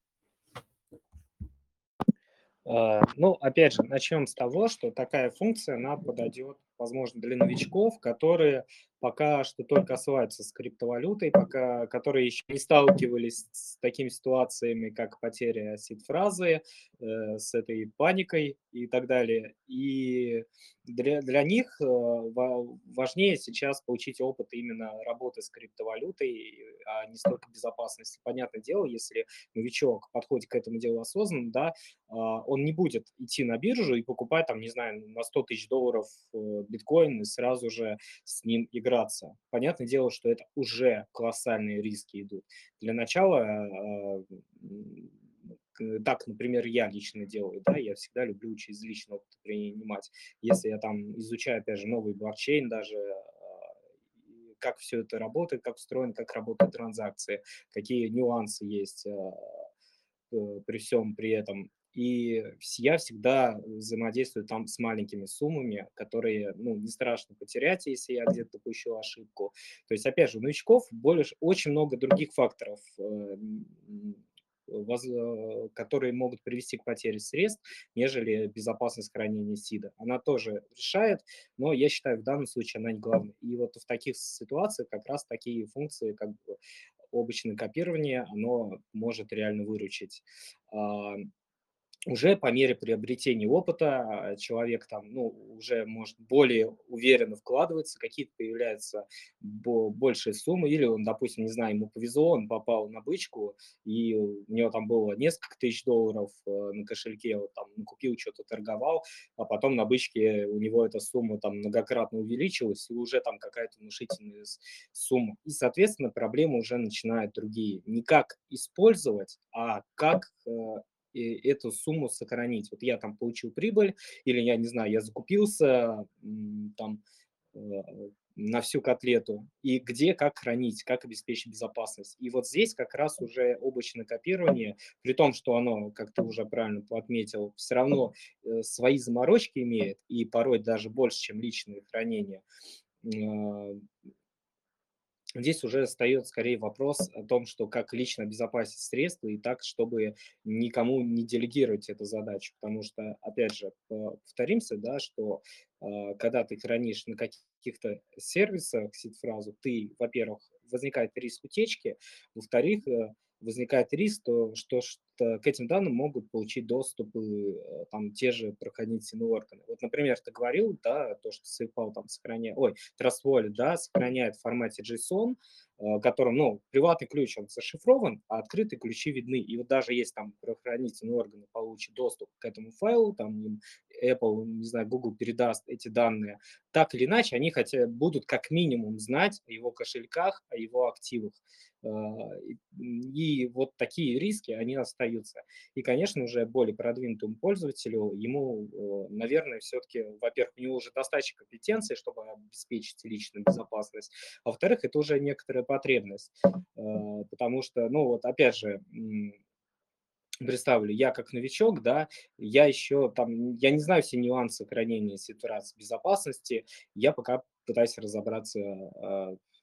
А, ну, опять же, начнем с того, что такая функция, она подойдет, возможно, для новичков, которые пока что только осваиваются с криптовалютой, пока, которые еще не сталкивались с такими ситуациями, как потеря сид-фразы, э, с этой паникой и так далее. И для, для них э, важнее сейчас получить опыт именно работы с криптовалютой, а не столько безопасности. Понятное дело, если новичок подходит к этому делу осознанно, да, а, он не будет идти на биржу и покупать, там, не знаю, на 100 тысяч долларов э, биткоин и сразу же с ним играться. Понятное дело, что это уже колоссальные риски идут. Для начала а, так, например, я лично делаю, да, я всегда люблю через личный опыт принимать. Если я там изучаю, опять же, новый блокчейн даже, а, как все это работает, как устроено, как работают транзакции, какие нюансы есть э, при всем при этом. И я всегда взаимодействую там с маленькими суммами, которые, ну, не страшно потерять, если я где-то допущу ошибку. То есть, опять же, у новичков больше, очень много других факторов э, Э, которые могут привести к потере средств, нежели безопасность хранения СИДа. Она тоже решает, но я считаю, в данном случае она не главная. И вот в таких ситуациях как раз такие функции, как бы облачное копирование, оно может реально выручить. Уже по мере приобретения опыта, а, человек там, ну, уже может более уверенно вкладываться, какие-то появляются бо большие суммы, или он, допустим, не знаю, ему повезло, он попал на бычку, и у него там было несколько тысяч долларов э, на кошельке, вот там накупил, что-то торговал, а потом на бычке у него эта сумма там многократно увеличилась, и уже там какая-то внушительная сумма. И, соответственно, проблемы уже начинают другие. Не как использовать, а как э, эту сумму сохранить. Вот я там получил прибыль, или я не знаю, я закупился там э, на всю котлету, и где, как хранить, как обеспечить безопасность. И вот здесь как раз уже облачное копирование, при том, что оно, как ты уже правильно отметил, все равно э, свои заморочки имеет, и порой даже больше, чем личное хранение, э, Здесь уже встает скорее вопрос о том, что как лично обезопасить средства и так, чтобы никому не делегировать эту задачу. Потому что, опять же, по- повторимся, да, что а, когда ты хранишь на каких-то сервисах сид-фразу, ты, во-первых, возникает риск утечки, во-вторых, э, возникает риск, то, что к этим данным могут получить доступ э, там те же правоохранительные органы. Вот, например, ты говорил, да, то, что SafePal там сохраняет, ой, Trust Wallet, да, сохраняет в формате JSON, э, которым, ну, приватный ключ, он зашифрован, а открытые ключи видны. И вот даже если там правоохранительные органы получат доступ к этому файлу, там им Apple, не знаю, Google передаст эти данные, так или иначе, они хотя будут как минимум знать о его кошельках, о его активах. Э, И вот такие риски, они остаются. И, конечно, уже более продвинутому пользователю, ему, э, наверное, все-таки, во-первых, у него уже достаточно компетенции, чтобы обеспечить личную безопасность, а во-вторых, это уже некоторая потребность, э, потому что, ну вот опять же, представлю, я как новичок, да, я еще там, я не знаю все нюансы хранения ситуации безопасности, я пока пытаюсь разобраться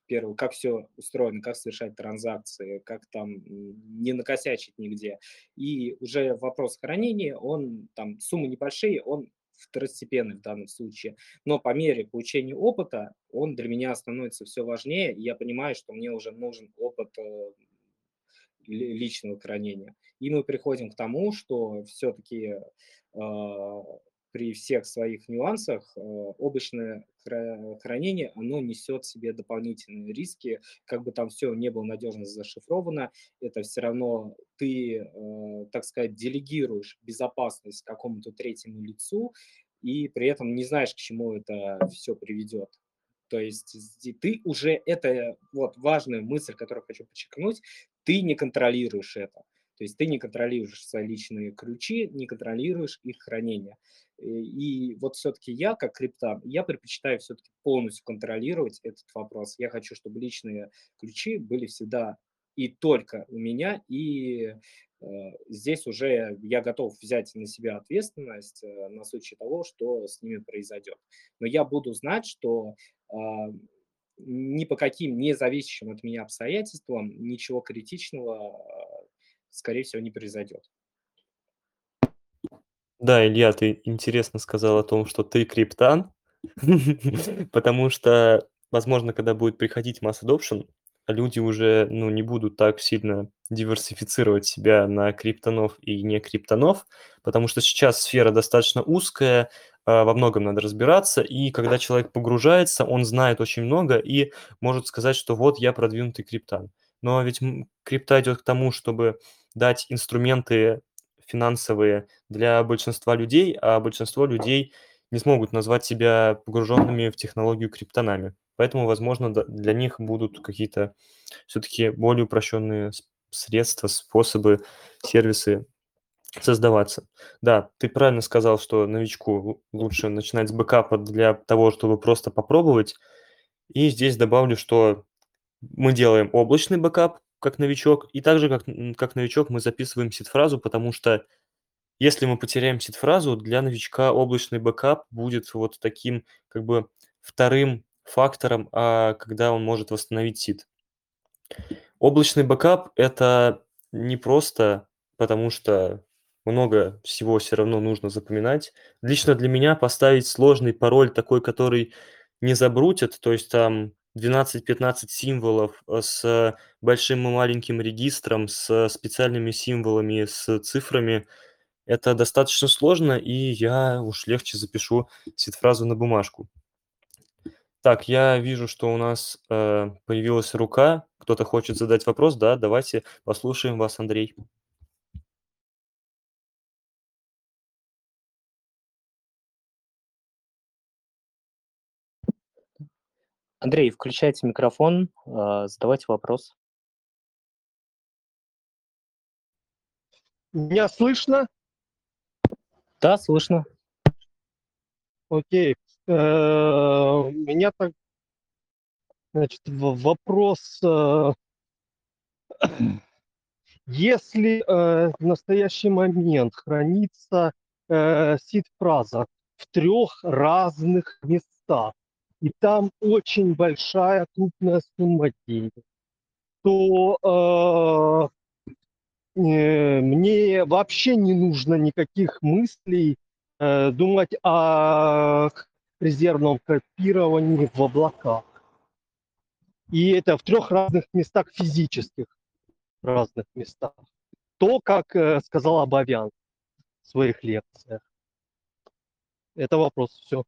первое, как все устроено, как совершать транзакции, как там не накосячить нигде. И уже вопрос хранения, он там, суммы небольшие, он второстепенный в данном случае. Но по мере получения опыта он для меня становится все важнее, и я понимаю, что мне уже нужен опыт э, ли- личного хранения. И мы приходим к тому, что все-таки при всех своих нюансах э, облачное хра- хранение, оно несет в себе дополнительные риски, как бы там все не было надежно зашифровано, это все равно ты, э, так сказать, делегируешь безопасность какому-то третьему лицу, и при этом не знаешь, к чему это все приведет. То есть ты уже это вот важная мысль, которую хочу подчеркнуть, ты не контролируешь это. То есть ты не контролируешь свои личные ключи, не контролируешь их хранение. И вот все-таки я, как криптан, я предпочитаю все-таки полностью контролировать этот вопрос. Я хочу, чтобы личные ключи были всегда и только у меня, и э, здесь уже я готов взять на себя ответственность э, на случай того, что с ними произойдет. Но я буду знать, что а, ни по каким не зависящим от меня обстоятельствам ничего критичного, скорее всего, не произойдет. Да, Илья, ты интересно сказал о том, что ты криптан, потому что, возможно, когда будет приходить mass adoption, люди уже, ну, не будут так сильно диверсифицировать себя на криптонов и не криптонов, потому что сейчас сфера достаточно узкая, а, во многом надо разбираться, и когда человек погружается, он знает очень много и может сказать, что вот я продвинутый криптан. Но ведь крипта идет к тому, чтобы дать инструменты финансовые для большинства людей, а большинство людей не смогут назвать себя погруженными в технологию криптонами. Поэтому, возможно, для них будут какие-то все-таки более упрощенные средства, способы, сервисы создаваться. Да, ты правильно сказал, что новичку лу- лучше начинать с бэкапа для того, чтобы просто попробовать. И здесь добавлю, что мы делаем облачный бэкап как новичок, и также как, как новичок мы записываем сид-фразу, потому что если мы потеряем сид-фразу, для новичка облачный бэкап будет вот таким как бы вторым фактором, а, когда он может восстановить сид. Облачный бэкап- это не просто потому, что много всего все равно нужно запоминать. Лично для меня поставить сложный пароль, такой, который не забрутит, то есть там 12-15 символов, э, с большим и маленьким регистром, с специальными символами, с цифрами это достаточно сложно, и я уж легче запишу сид-фразу на бумажку. Так, я вижу, что у нас, э, появилась рука. Кто-то хочет задать вопрос, да? Давайте послушаем вас, Андрей. Андрей, включайте микрофон, а, задавайте вопрос. Меня слышно? Да, слышно. Окей. Э, У меня так, значит, вопрос. э, Если э, в настоящий момент хранится э, сид-фраза в трех разных местах, и там очень большая крупная сумма денег, то э, э, мне вообще не нужно никаких мыслей э, думать о резервном копировании в облаках. И это в трех разных местах физических разных местах. То, как э, сказал Абовян в своих лекциях. Это вопрос. Все.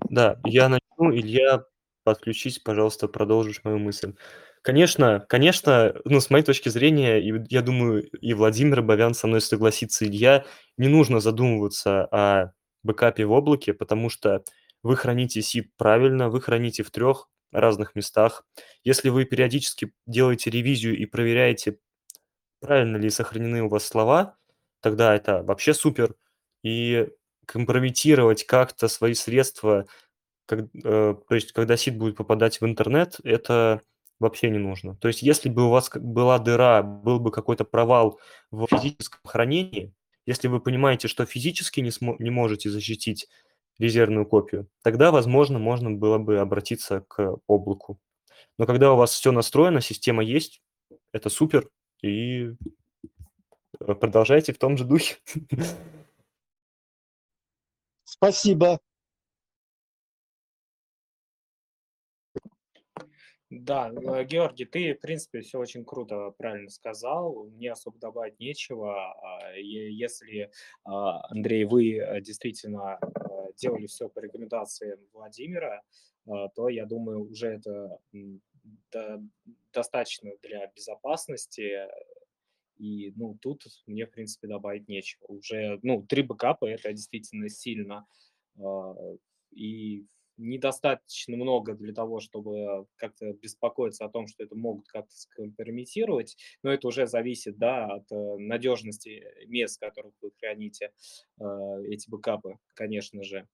Да, я начну. Илья, подключись, пожалуйста, продолжишь мою мысль. Конечно, конечно, ну, с моей точки зрения, и я думаю, и Владимир Абовян со мной согласится, Илья, не нужно задумываться о бэкапе в облаке, потому что вы храните сид правильно, вы храните в трех разных местах. Если вы периодически делаете ревизию и проверяете, правильно ли сохранены у вас слова, тогда это вообще супер. И компрометировать как-то свои средства, как, э, то есть когда сид будет попадать в интернет, это вообще не нужно. То есть если бы у вас была дыра, был бы какой-то провал в физическом хранении, если вы понимаете, что физически не, смо- не можете защитить резервную копию, тогда, возможно, можно было бы обратиться к облаку. Но когда у вас все настроено, система есть, это супер, и э, продолжайте в том же духе. Спасибо. Да, э, Георгий, ты, в принципе, все очень круто, правильно сказал. Мне особо добавить нечего. А, Если, а, Андрей, вы э, действительно э, делали все по рекомендациям Владимира, то, я думаю, уже это достаточно для безопасности. И, ну, тут мне, в принципе, добавить нечего. Уже, ну, три бэкапа– это действительно сильно. а, И недостаточно много для того, чтобы как-то беспокоиться о том, что это могут как-то скомпрометировать, но это уже зависит, да, от э, надежности мест, в которых вы храните э, эти бэкапы, конечно же.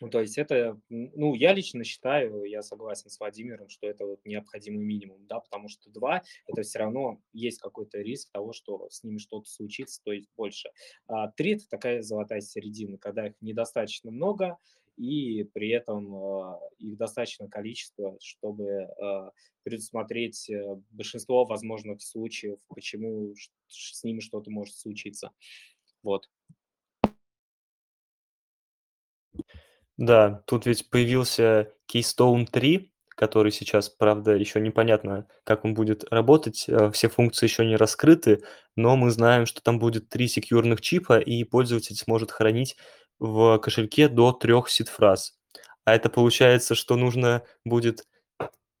Ну, то есть это, ну, я лично считаю, я согласен с Владимиром, что это вот необходимый минимум, да, потому что два, это все равно есть какой-то риск того, что с ними что-то случится, то есть больше. А три– это такая золотая середина, когда их недостаточно много, и при этом э, их достаточно количество, чтобы э, предусмотреть большинство возможных случаев, почему с ними что-то может случиться. Вот. Да, тут ведь появился Keystone 3, который сейчас, правда, еще непонятно, как он будет работать. э, Все функции еще не раскрыты, но мы знаем, что там будет три секьюрных чипа, и пользователь сможет хранить в кошельке до трех сид-фраз. А это получается, что нужно будет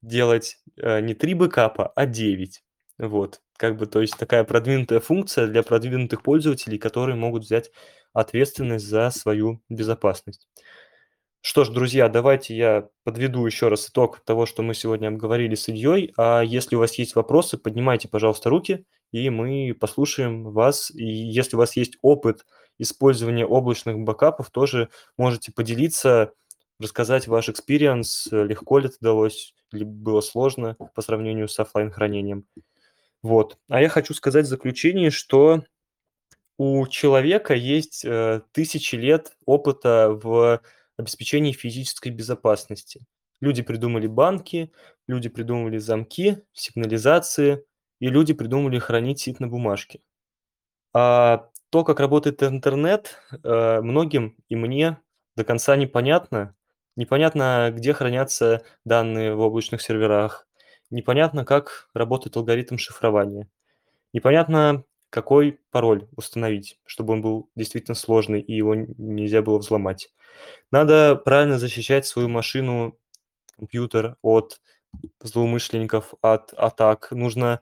делать э, не три бэкапа, а 9. Вот, как бы, то есть такая продвинутая функция для продвинутых пользователей, которые могут взять ответственность за свою безопасность. Что ж, друзья, давайте я подведу еще раз итог того, что мы сегодня обговорили с Ильей. А если у вас есть вопросы, поднимайте, пожалуйста, руки, и мы послушаем вас. И если у вас есть опыт использования облачных бэкапов, тоже можете поделиться, рассказать ваш experience, легко ли это далось, или было сложно по сравнению с оффлайн хранением. Вот. А я хочу сказать в заключение, что у человека есть э, тысячи лет опыта в обеспечении физической безопасности. Люди придумали банки, люди придумывали замки, сигнализации, и люди придумали хранить сид на бумажке. А то, как работает интернет, э, многим и мне до конца непонятно. Непонятно, где хранятся данные в облачных серверах. Непонятно, как работает алгоритм шифрования. Непонятно, какой пароль установить, чтобы он был действительно сложный и его нельзя было взломать. Надо правильно защищать свою машину, компьютер от злоумышленников, от атак. Нужно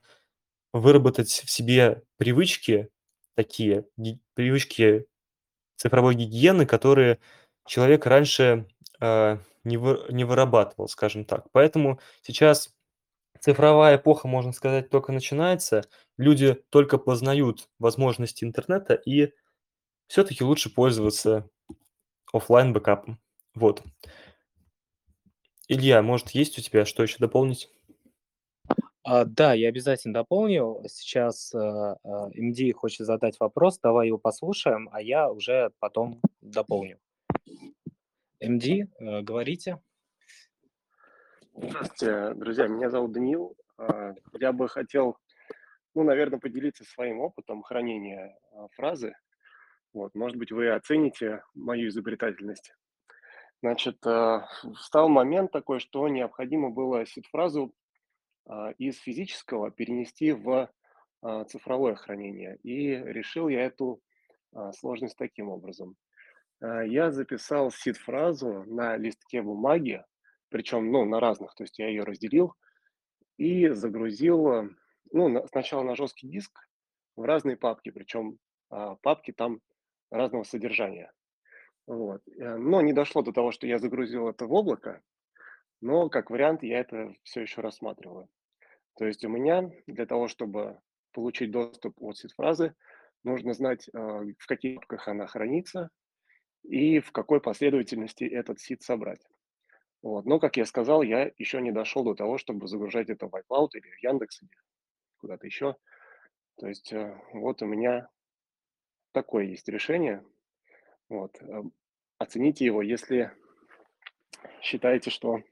выработать в себе привычки такие, привычки цифровой гигиены, которые человек раньше, а, не вы не вырабатывал, скажем так. Поэтому сейчас цифровая эпоха, можно сказать, только начинается. Люди только познают возможности интернета, и все-таки лучше пользоваться оффлайн бэкапом. Вот. Илья, может, есть у тебя что еще дополнить? А, да, я обязательно дополню. Сейчас, а, а, МД хочет задать вопрос, давай его послушаем, а я уже потом дополню. МД, э, говорите. Здравствуйте, друзья. Меня зовут Даниил. А, я бы хотел, ну, наверное, поделиться своим опытом хранения а, фразы. Вот, может быть, вы оцените мою изобретательность. Значит, а, встал момент такой, что необходимо было сид-фразу а, из физического перенести в а, цифровое хранение. И решил я эту а, сложность таким образом. А, Я записал сид-фразу на листке бумаги, причем, ну, на разных, то есть я ее разделил и загрузил, а, ну, на- сначала на жесткий диск в разные папки, причем папки там разного содержания. Вот. Э, Но не дошло до того, что я загрузил это в облако, но как вариант я это все еще рассматриваю. То есть у меня для того, чтобы получить доступ от сид-фразы, нужно знать, а, в каких папках она хранится и в какой последовательности этот сид собрать. Вот. Но, как я сказал, я еще не дошел до того, чтобы загружать это в iCloud или в Яндекс, или куда-то еще. То есть э, вот у меня такое есть решение. Вот. э, Оцените его, если считаете, что э,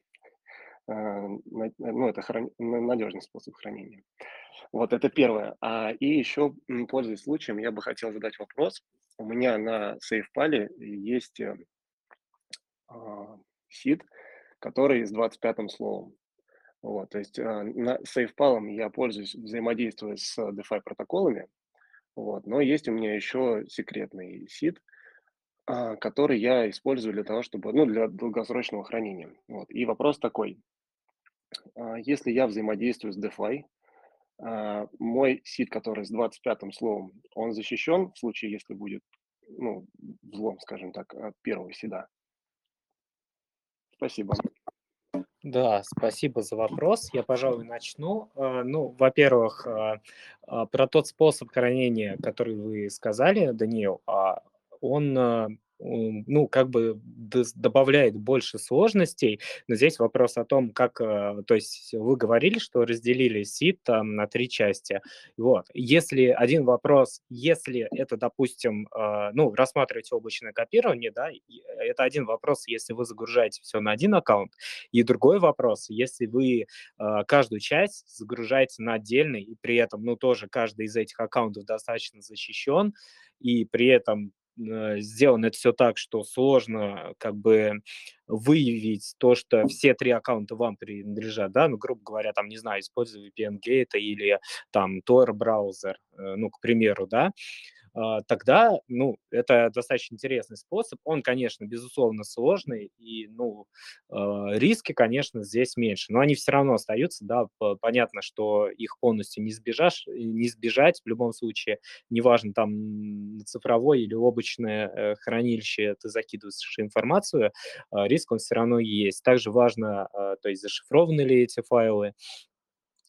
ну, это на- надежный способ хранения. Вот это первое. А, и еще, пользуясь случаем, я бы хотел задать вопрос. У меня на SafePal есть э, а, сид, который с 25 словом. Вот, то есть на SafePal я пользуюсь, взаимодействуя с DeFi протоколами, вот, но есть у меня еще секретный сид, а, который я использую для того, чтобы, ну, для долгосрочного хранения. Вот. И вопрос такой, а, если я взаимодействую с DeFi, а, мой сид, который с 25 словом, он защищен в случае, если будет, ну, взлом, скажем так, от первого сида? Спасибо. Да, спасибо за вопрос. Я, пожалуй, начну. Э, Ну, во-первых, э, а, про тот способ хранения, который вы сказали, Даниил, а, он, ну, как бы добавляет больше сложностей, но здесь вопрос о том, как, э, то есть вы говорили, что разделили сит там на три части. Вот. Если один вопрос, если это, допустим, э, ну, рассматривать облачное копирование, да, и это один вопрос, если вы загружаете все на один аккаунт, и другой вопрос, если вы э, каждую часть загружаете на отдельный, и при этом, ну, тоже каждый из этих аккаунтов достаточно защищен, и при этом э, сделано это все так, что сложно как бы выявить то, что все три аккаунта вам принадлежат, да, ну, грубо говоря, там, не знаю, используя VPN-гейт или там Tor браузер, э, ну, к примеру, да, тогда, ну, это достаточно интересный способ. Он, конечно, безусловно, сложный, и, ну, а, риски, конечно, здесь меньше, но они все равно остаются, да, понятно, что их полностью не сбежишь, не избежать в любом случае, неважно, там, цифровое или облачное э, хранилище ты закидываешь информацию, а, риск он все равно есть. Также важно, а, то есть зашифрованы ли эти файлы,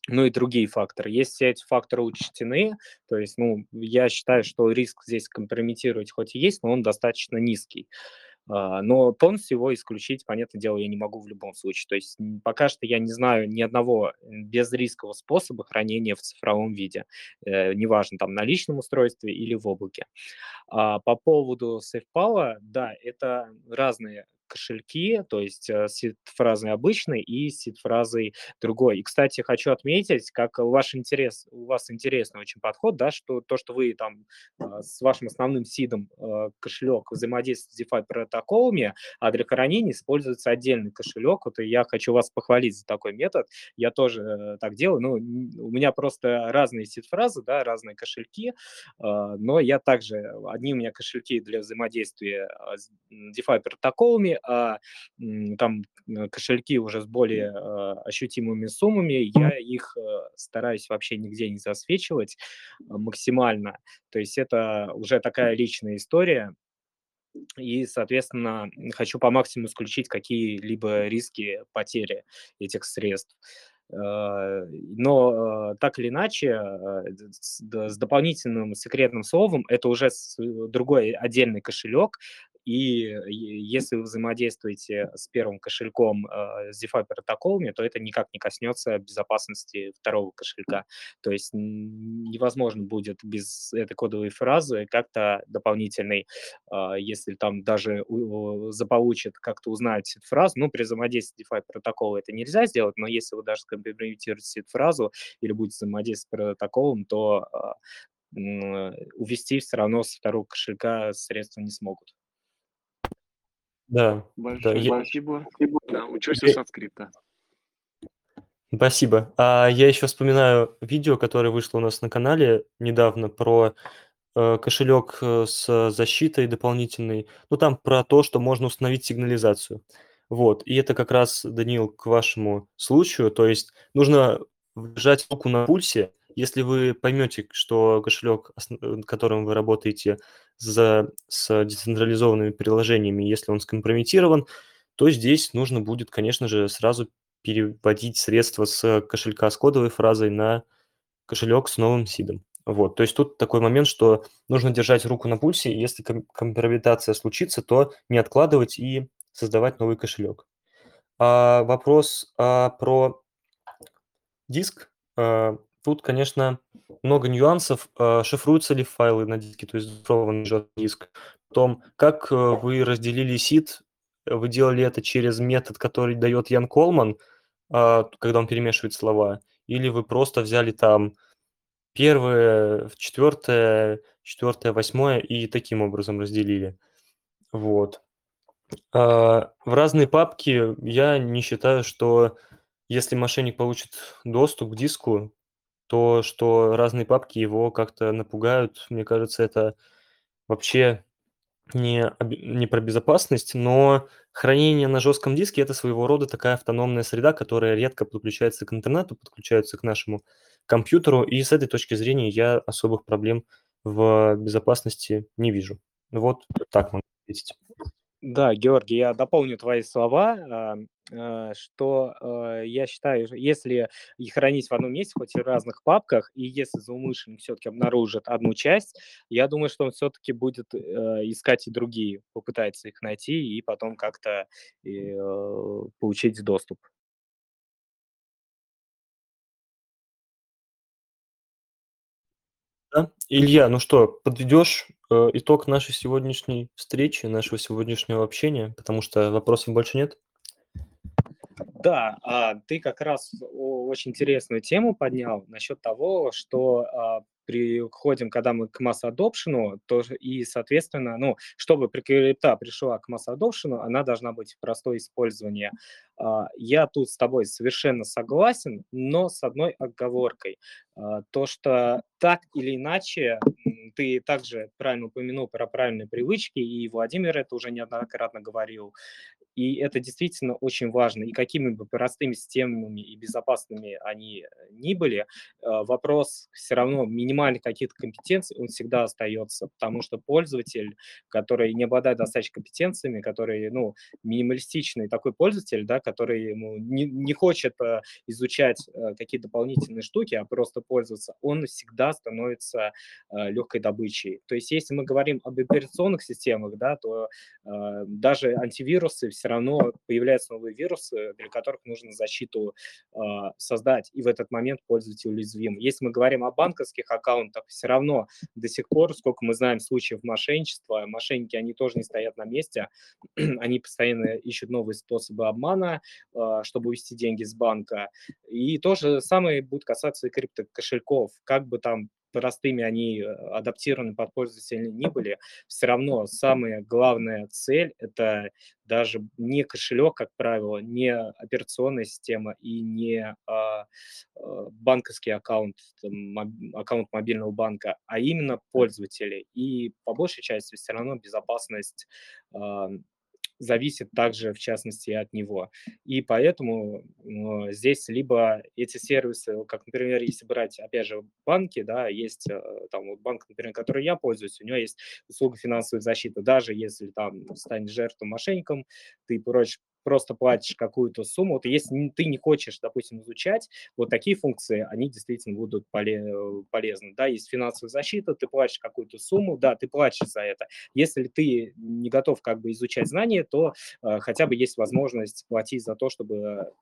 ну и другие факторы. Если все эти факторы учтены, то есть, ну, я считаю, что риск здесь компрометировать хоть и есть, но он достаточно низкий. А, Но полностью его исключить, понятное дело, я не могу в любом случае. То есть пока что я не знаю ни одного безрискового способа хранения в цифровом виде, э, неважно, там на личном устройстве или в облаке. А по поводу SafePal, да, это разные кошельки, то есть э, с фразой обычной и с фразой другой. И, кстати, хочу отметить, как ваш интерес, у вас интересный очень подход, да, что то, что вы там э, с вашим основным сидом э, кошелек взаимодействует с DeFi протоколами, а для хранения используется отдельный кошелек. Вот и я хочу вас похвалить за такой метод. Я тоже э, так делаю. Ну, у меня просто разные сид-фразы, да, разные кошельки, э, но я также, одни у меня кошельки для взаимодействия с DeFi протоколами, а там кошельки уже с более ощутимыми суммами, я их стараюсь вообще нигде не засвечивать максимально. То есть это уже такая личная история, и, соответственно, хочу по максимуму исключить какие-либо риски потери этих средств. Э, но так или иначе, э, с дополнительным секретным словом это уже другой отдельный кошелек, и если вы взаимодействуете с первым кошельком э, с DeFi протоколами, то это никак не коснется безопасности второго кошелька. То есть невозможно будет без этой кодовой фразы как-то дополнительной, э, если там даже заполучит, как-то узнать фразу, ну, при взаимодействии DeFi протокола это нельзя сделать, но если вы даже скомпрометируете фразу или будете взаимодействовать с протоколом, то э, увести все равно с второго кошелька средства не смогут. Да, да, Большое я спасибо. Да, учусь у я Санскрипта. Спасибо. А я еще вспоминаю видео, которое вышло у нас на канале недавно про, э, кошелек, э, с защитой дополнительной. Ну, там про то, что можно установить сигнализацию. Вот, и это как раз, Даниил, к вашему случаю. То есть нужно держать руку на пульсе. Если вы поймете, что кошелек, основ которым вы работаете, за с децентрализованными приложениями, если он скомпрометирован, то здесь нужно будет, конечно же, сразу переводить средства с кошелька с кодовой фразой на кошелек с новым сидом. Вот, то есть тут такой момент, что нужно держать руку на пульсе, и если ком компрометация случится, то не откладывать и создавать новый кошелек. А вопрос, а, про диск, а, тут, конечно, много нюансов. А, шифруются ли файлы на диске, то есть зашифрованный жесткий диск. Потом, как э, вы разделили сид, вы делали это через метод, который дает Ян Колман, а, когда он перемешивает слова, или вы просто взяли там первое, четвертое, четвертое, восьмое и таким образом разделили. Вот. А, в разные папки я не считаю, что если мошенник получит доступ к диску, то, что разные папки его как-то напугают, мне кажется, это вообще не, не про безопасность, но хранение на жестком диске– это своего рода такая автономная среда, которая редко подключается к интернету, подключается к нашему компьютеру, и с этой точки зрения я особых проблем в безопасности не вижу. Вот так могу ответить. Да, Георгий, я дополню твои слова, что а, я считаю, если их хранить в одном месте, хоть и в разных папках, и если злоумышленник все-таки обнаружит одну часть, я думаю, что он все-таки будет э, искать и другие, попытается их найти и потом как-то э, получить доступ. Да. Илья, ну что, подведешь э, итог нашей сегодняшней встречи, нашего сегодняшнего общения, потому что вопросов больше нет? Да, а, ты как раз очень интересную тему поднял насчет того, что а, приходим, когда мы к масс adoption, то и, соответственно, ну, чтобы крипта пришла к масс adoption, она должна быть простое использование. А, я тут с тобой совершенно согласен, но с одной оговоркой. А, то, что так или иначе, ты также правильно упомянул про правильные привычки, и Владимир это уже неоднократно говорил, и это действительно очень важно. И какими бы простыми системами и безопасными они ни были, а, вопрос все равно минимальных каких-то компетенций, он всегда остается, потому что пользователь, который не обладает достаточно компетенциями, который, ну, минималистичный такой пользователь, да, который ему не, не хочет э, изучать э, какие-то дополнительные штуки, а просто пользоваться, он всегда становится э, легкой добычей. То есть если мы говорим об операционных системах, да, то э, даже антивирусы все равно появляются новые вирусы, для которых нужно защиту э, создать, и в этот момент пользователь уязвим. Если мы говорим о банковских аккаунтах, все равно до сих пор, сколько мы знаем случаев мошенничества, мошенники, они тоже не стоят на месте, они постоянно ищут новые способы обмана, э, чтобы увести деньги с банка. И то же самое будет касаться и криптокошельков. Как бы там простыми они э, адаптированы под пользователя не были, все равно самая главная цель – это даже не кошелек, как правило, не операционная система и не а, а, банковский аккаунт, там, аккаунт мобильного банка, а именно пользователи. И по большей части все равно безопасность а, зависит также, в частности, от него. И поэтому здесь либо эти сервисы, как, например, если брать, опять же, банки, да, есть э, там вот банк, например, который я пользуюсь, у него есть услуга финансовой защиты. Даже если там станешь жертвой мошенником, ты прочь просто платишь какую-то сумму. Вот если ты не хочешь, допустим, изучать, вот такие функции, они действительно будут полезны. Да, есть финансовая защита, ты платишь какую-то сумму, да, ты платишь за это. Если ты не готов как бы изучать знания, то э, хотя бы есть возможность платить за то, чтобы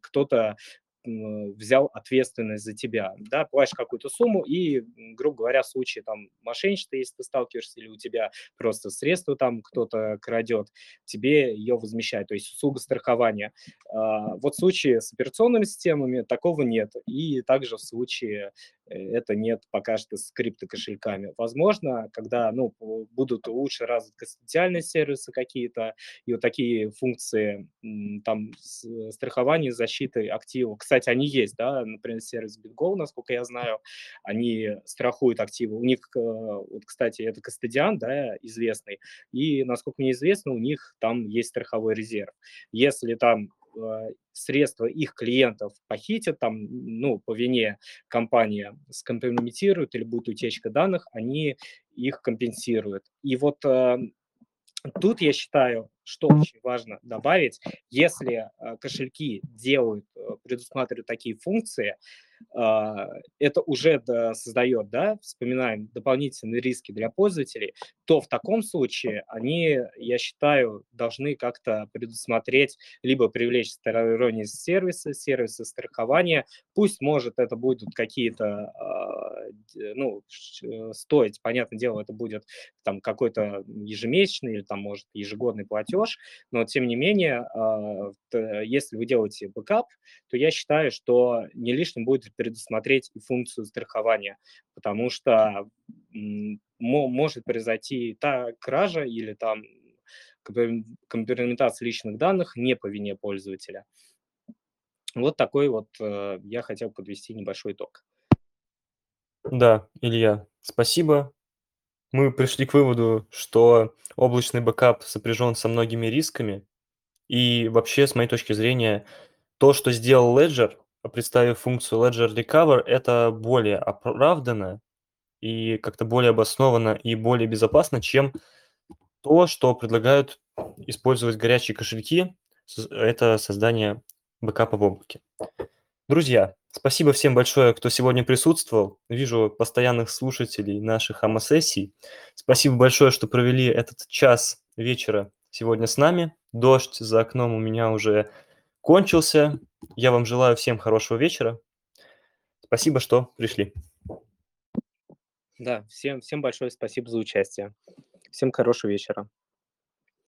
кто-то взял ответственность за тебя, да, платишь какую-то сумму и, грубо говоря, в случае там мошенничества, если ты сталкиваешься или у тебя просто средства там кто-то крадет, тебе ее возмещают, то есть услуга страхования. А, вот в случае с операционными системами такого нет, и также в случае это нет пока что с криптокошельками. Возможно, когда ну, будут лучше развиты социальные сервисы какие-то, и вот такие функции там страхования, защиты активов. Кстати, они есть, да, например, сервис BitGo, насколько я знаю, они страхуют активы. У них, э, вот, кстати, это Кастадиан, да, известный, и, насколько мне известно, у них там есть страховой резерв. Если там Э, средства их клиентов похитят, там, ну, по вине компании скомпрометируют или будет утечка данных, они их компенсируют. И вот э, тут я считаю, что очень важно добавить, если э, кошельки делают, э, предусматривают такие функции, это уже создает, да, вспоминаем, дополнительные риски для пользователей, то в таком случае они, я считаю, должны как-то предусмотреть, либо привлечь сторонние сервисы, сервисы страхования, пусть, может, это будут какие-то, а, ну, э, стоить, понятное дело, это будет там какой-то ежемесячный или там, может, ежегодный платеж, но, тем не менее, а, если вы делаете бэкап, то я считаю, что не лишним будет предусмотреть и функцию страхования, потому что может произойти та кража или там компрометация личных данных не по вине пользователя. Вот такой вот э, я хотел подвести небольшой итог. Да, Илья, спасибо. Мы пришли к выводу, что облачный бэкап сопряжен со многими рисками. И вообще, с моей точки зрения, то, что сделал Ledger, представив функцию Ledger Recover, это более оправданно и как-то более обоснованно и более безопасно, чем то, что предлагают использовать горячие кошельки, это создание бэкапа в облаке. Друзья, спасибо всем большое, кто сегодня присутствовал. Вижу постоянных слушателей наших АМА-сессий. Спасибо большое, что провели этот час вечера сегодня с нами. Дождь за окном у меня уже кончился. Я вам желаю всем хорошего вечера. Спасибо, что пришли. Да, всем, всем большое спасибо за участие. Всем хорошего вечера.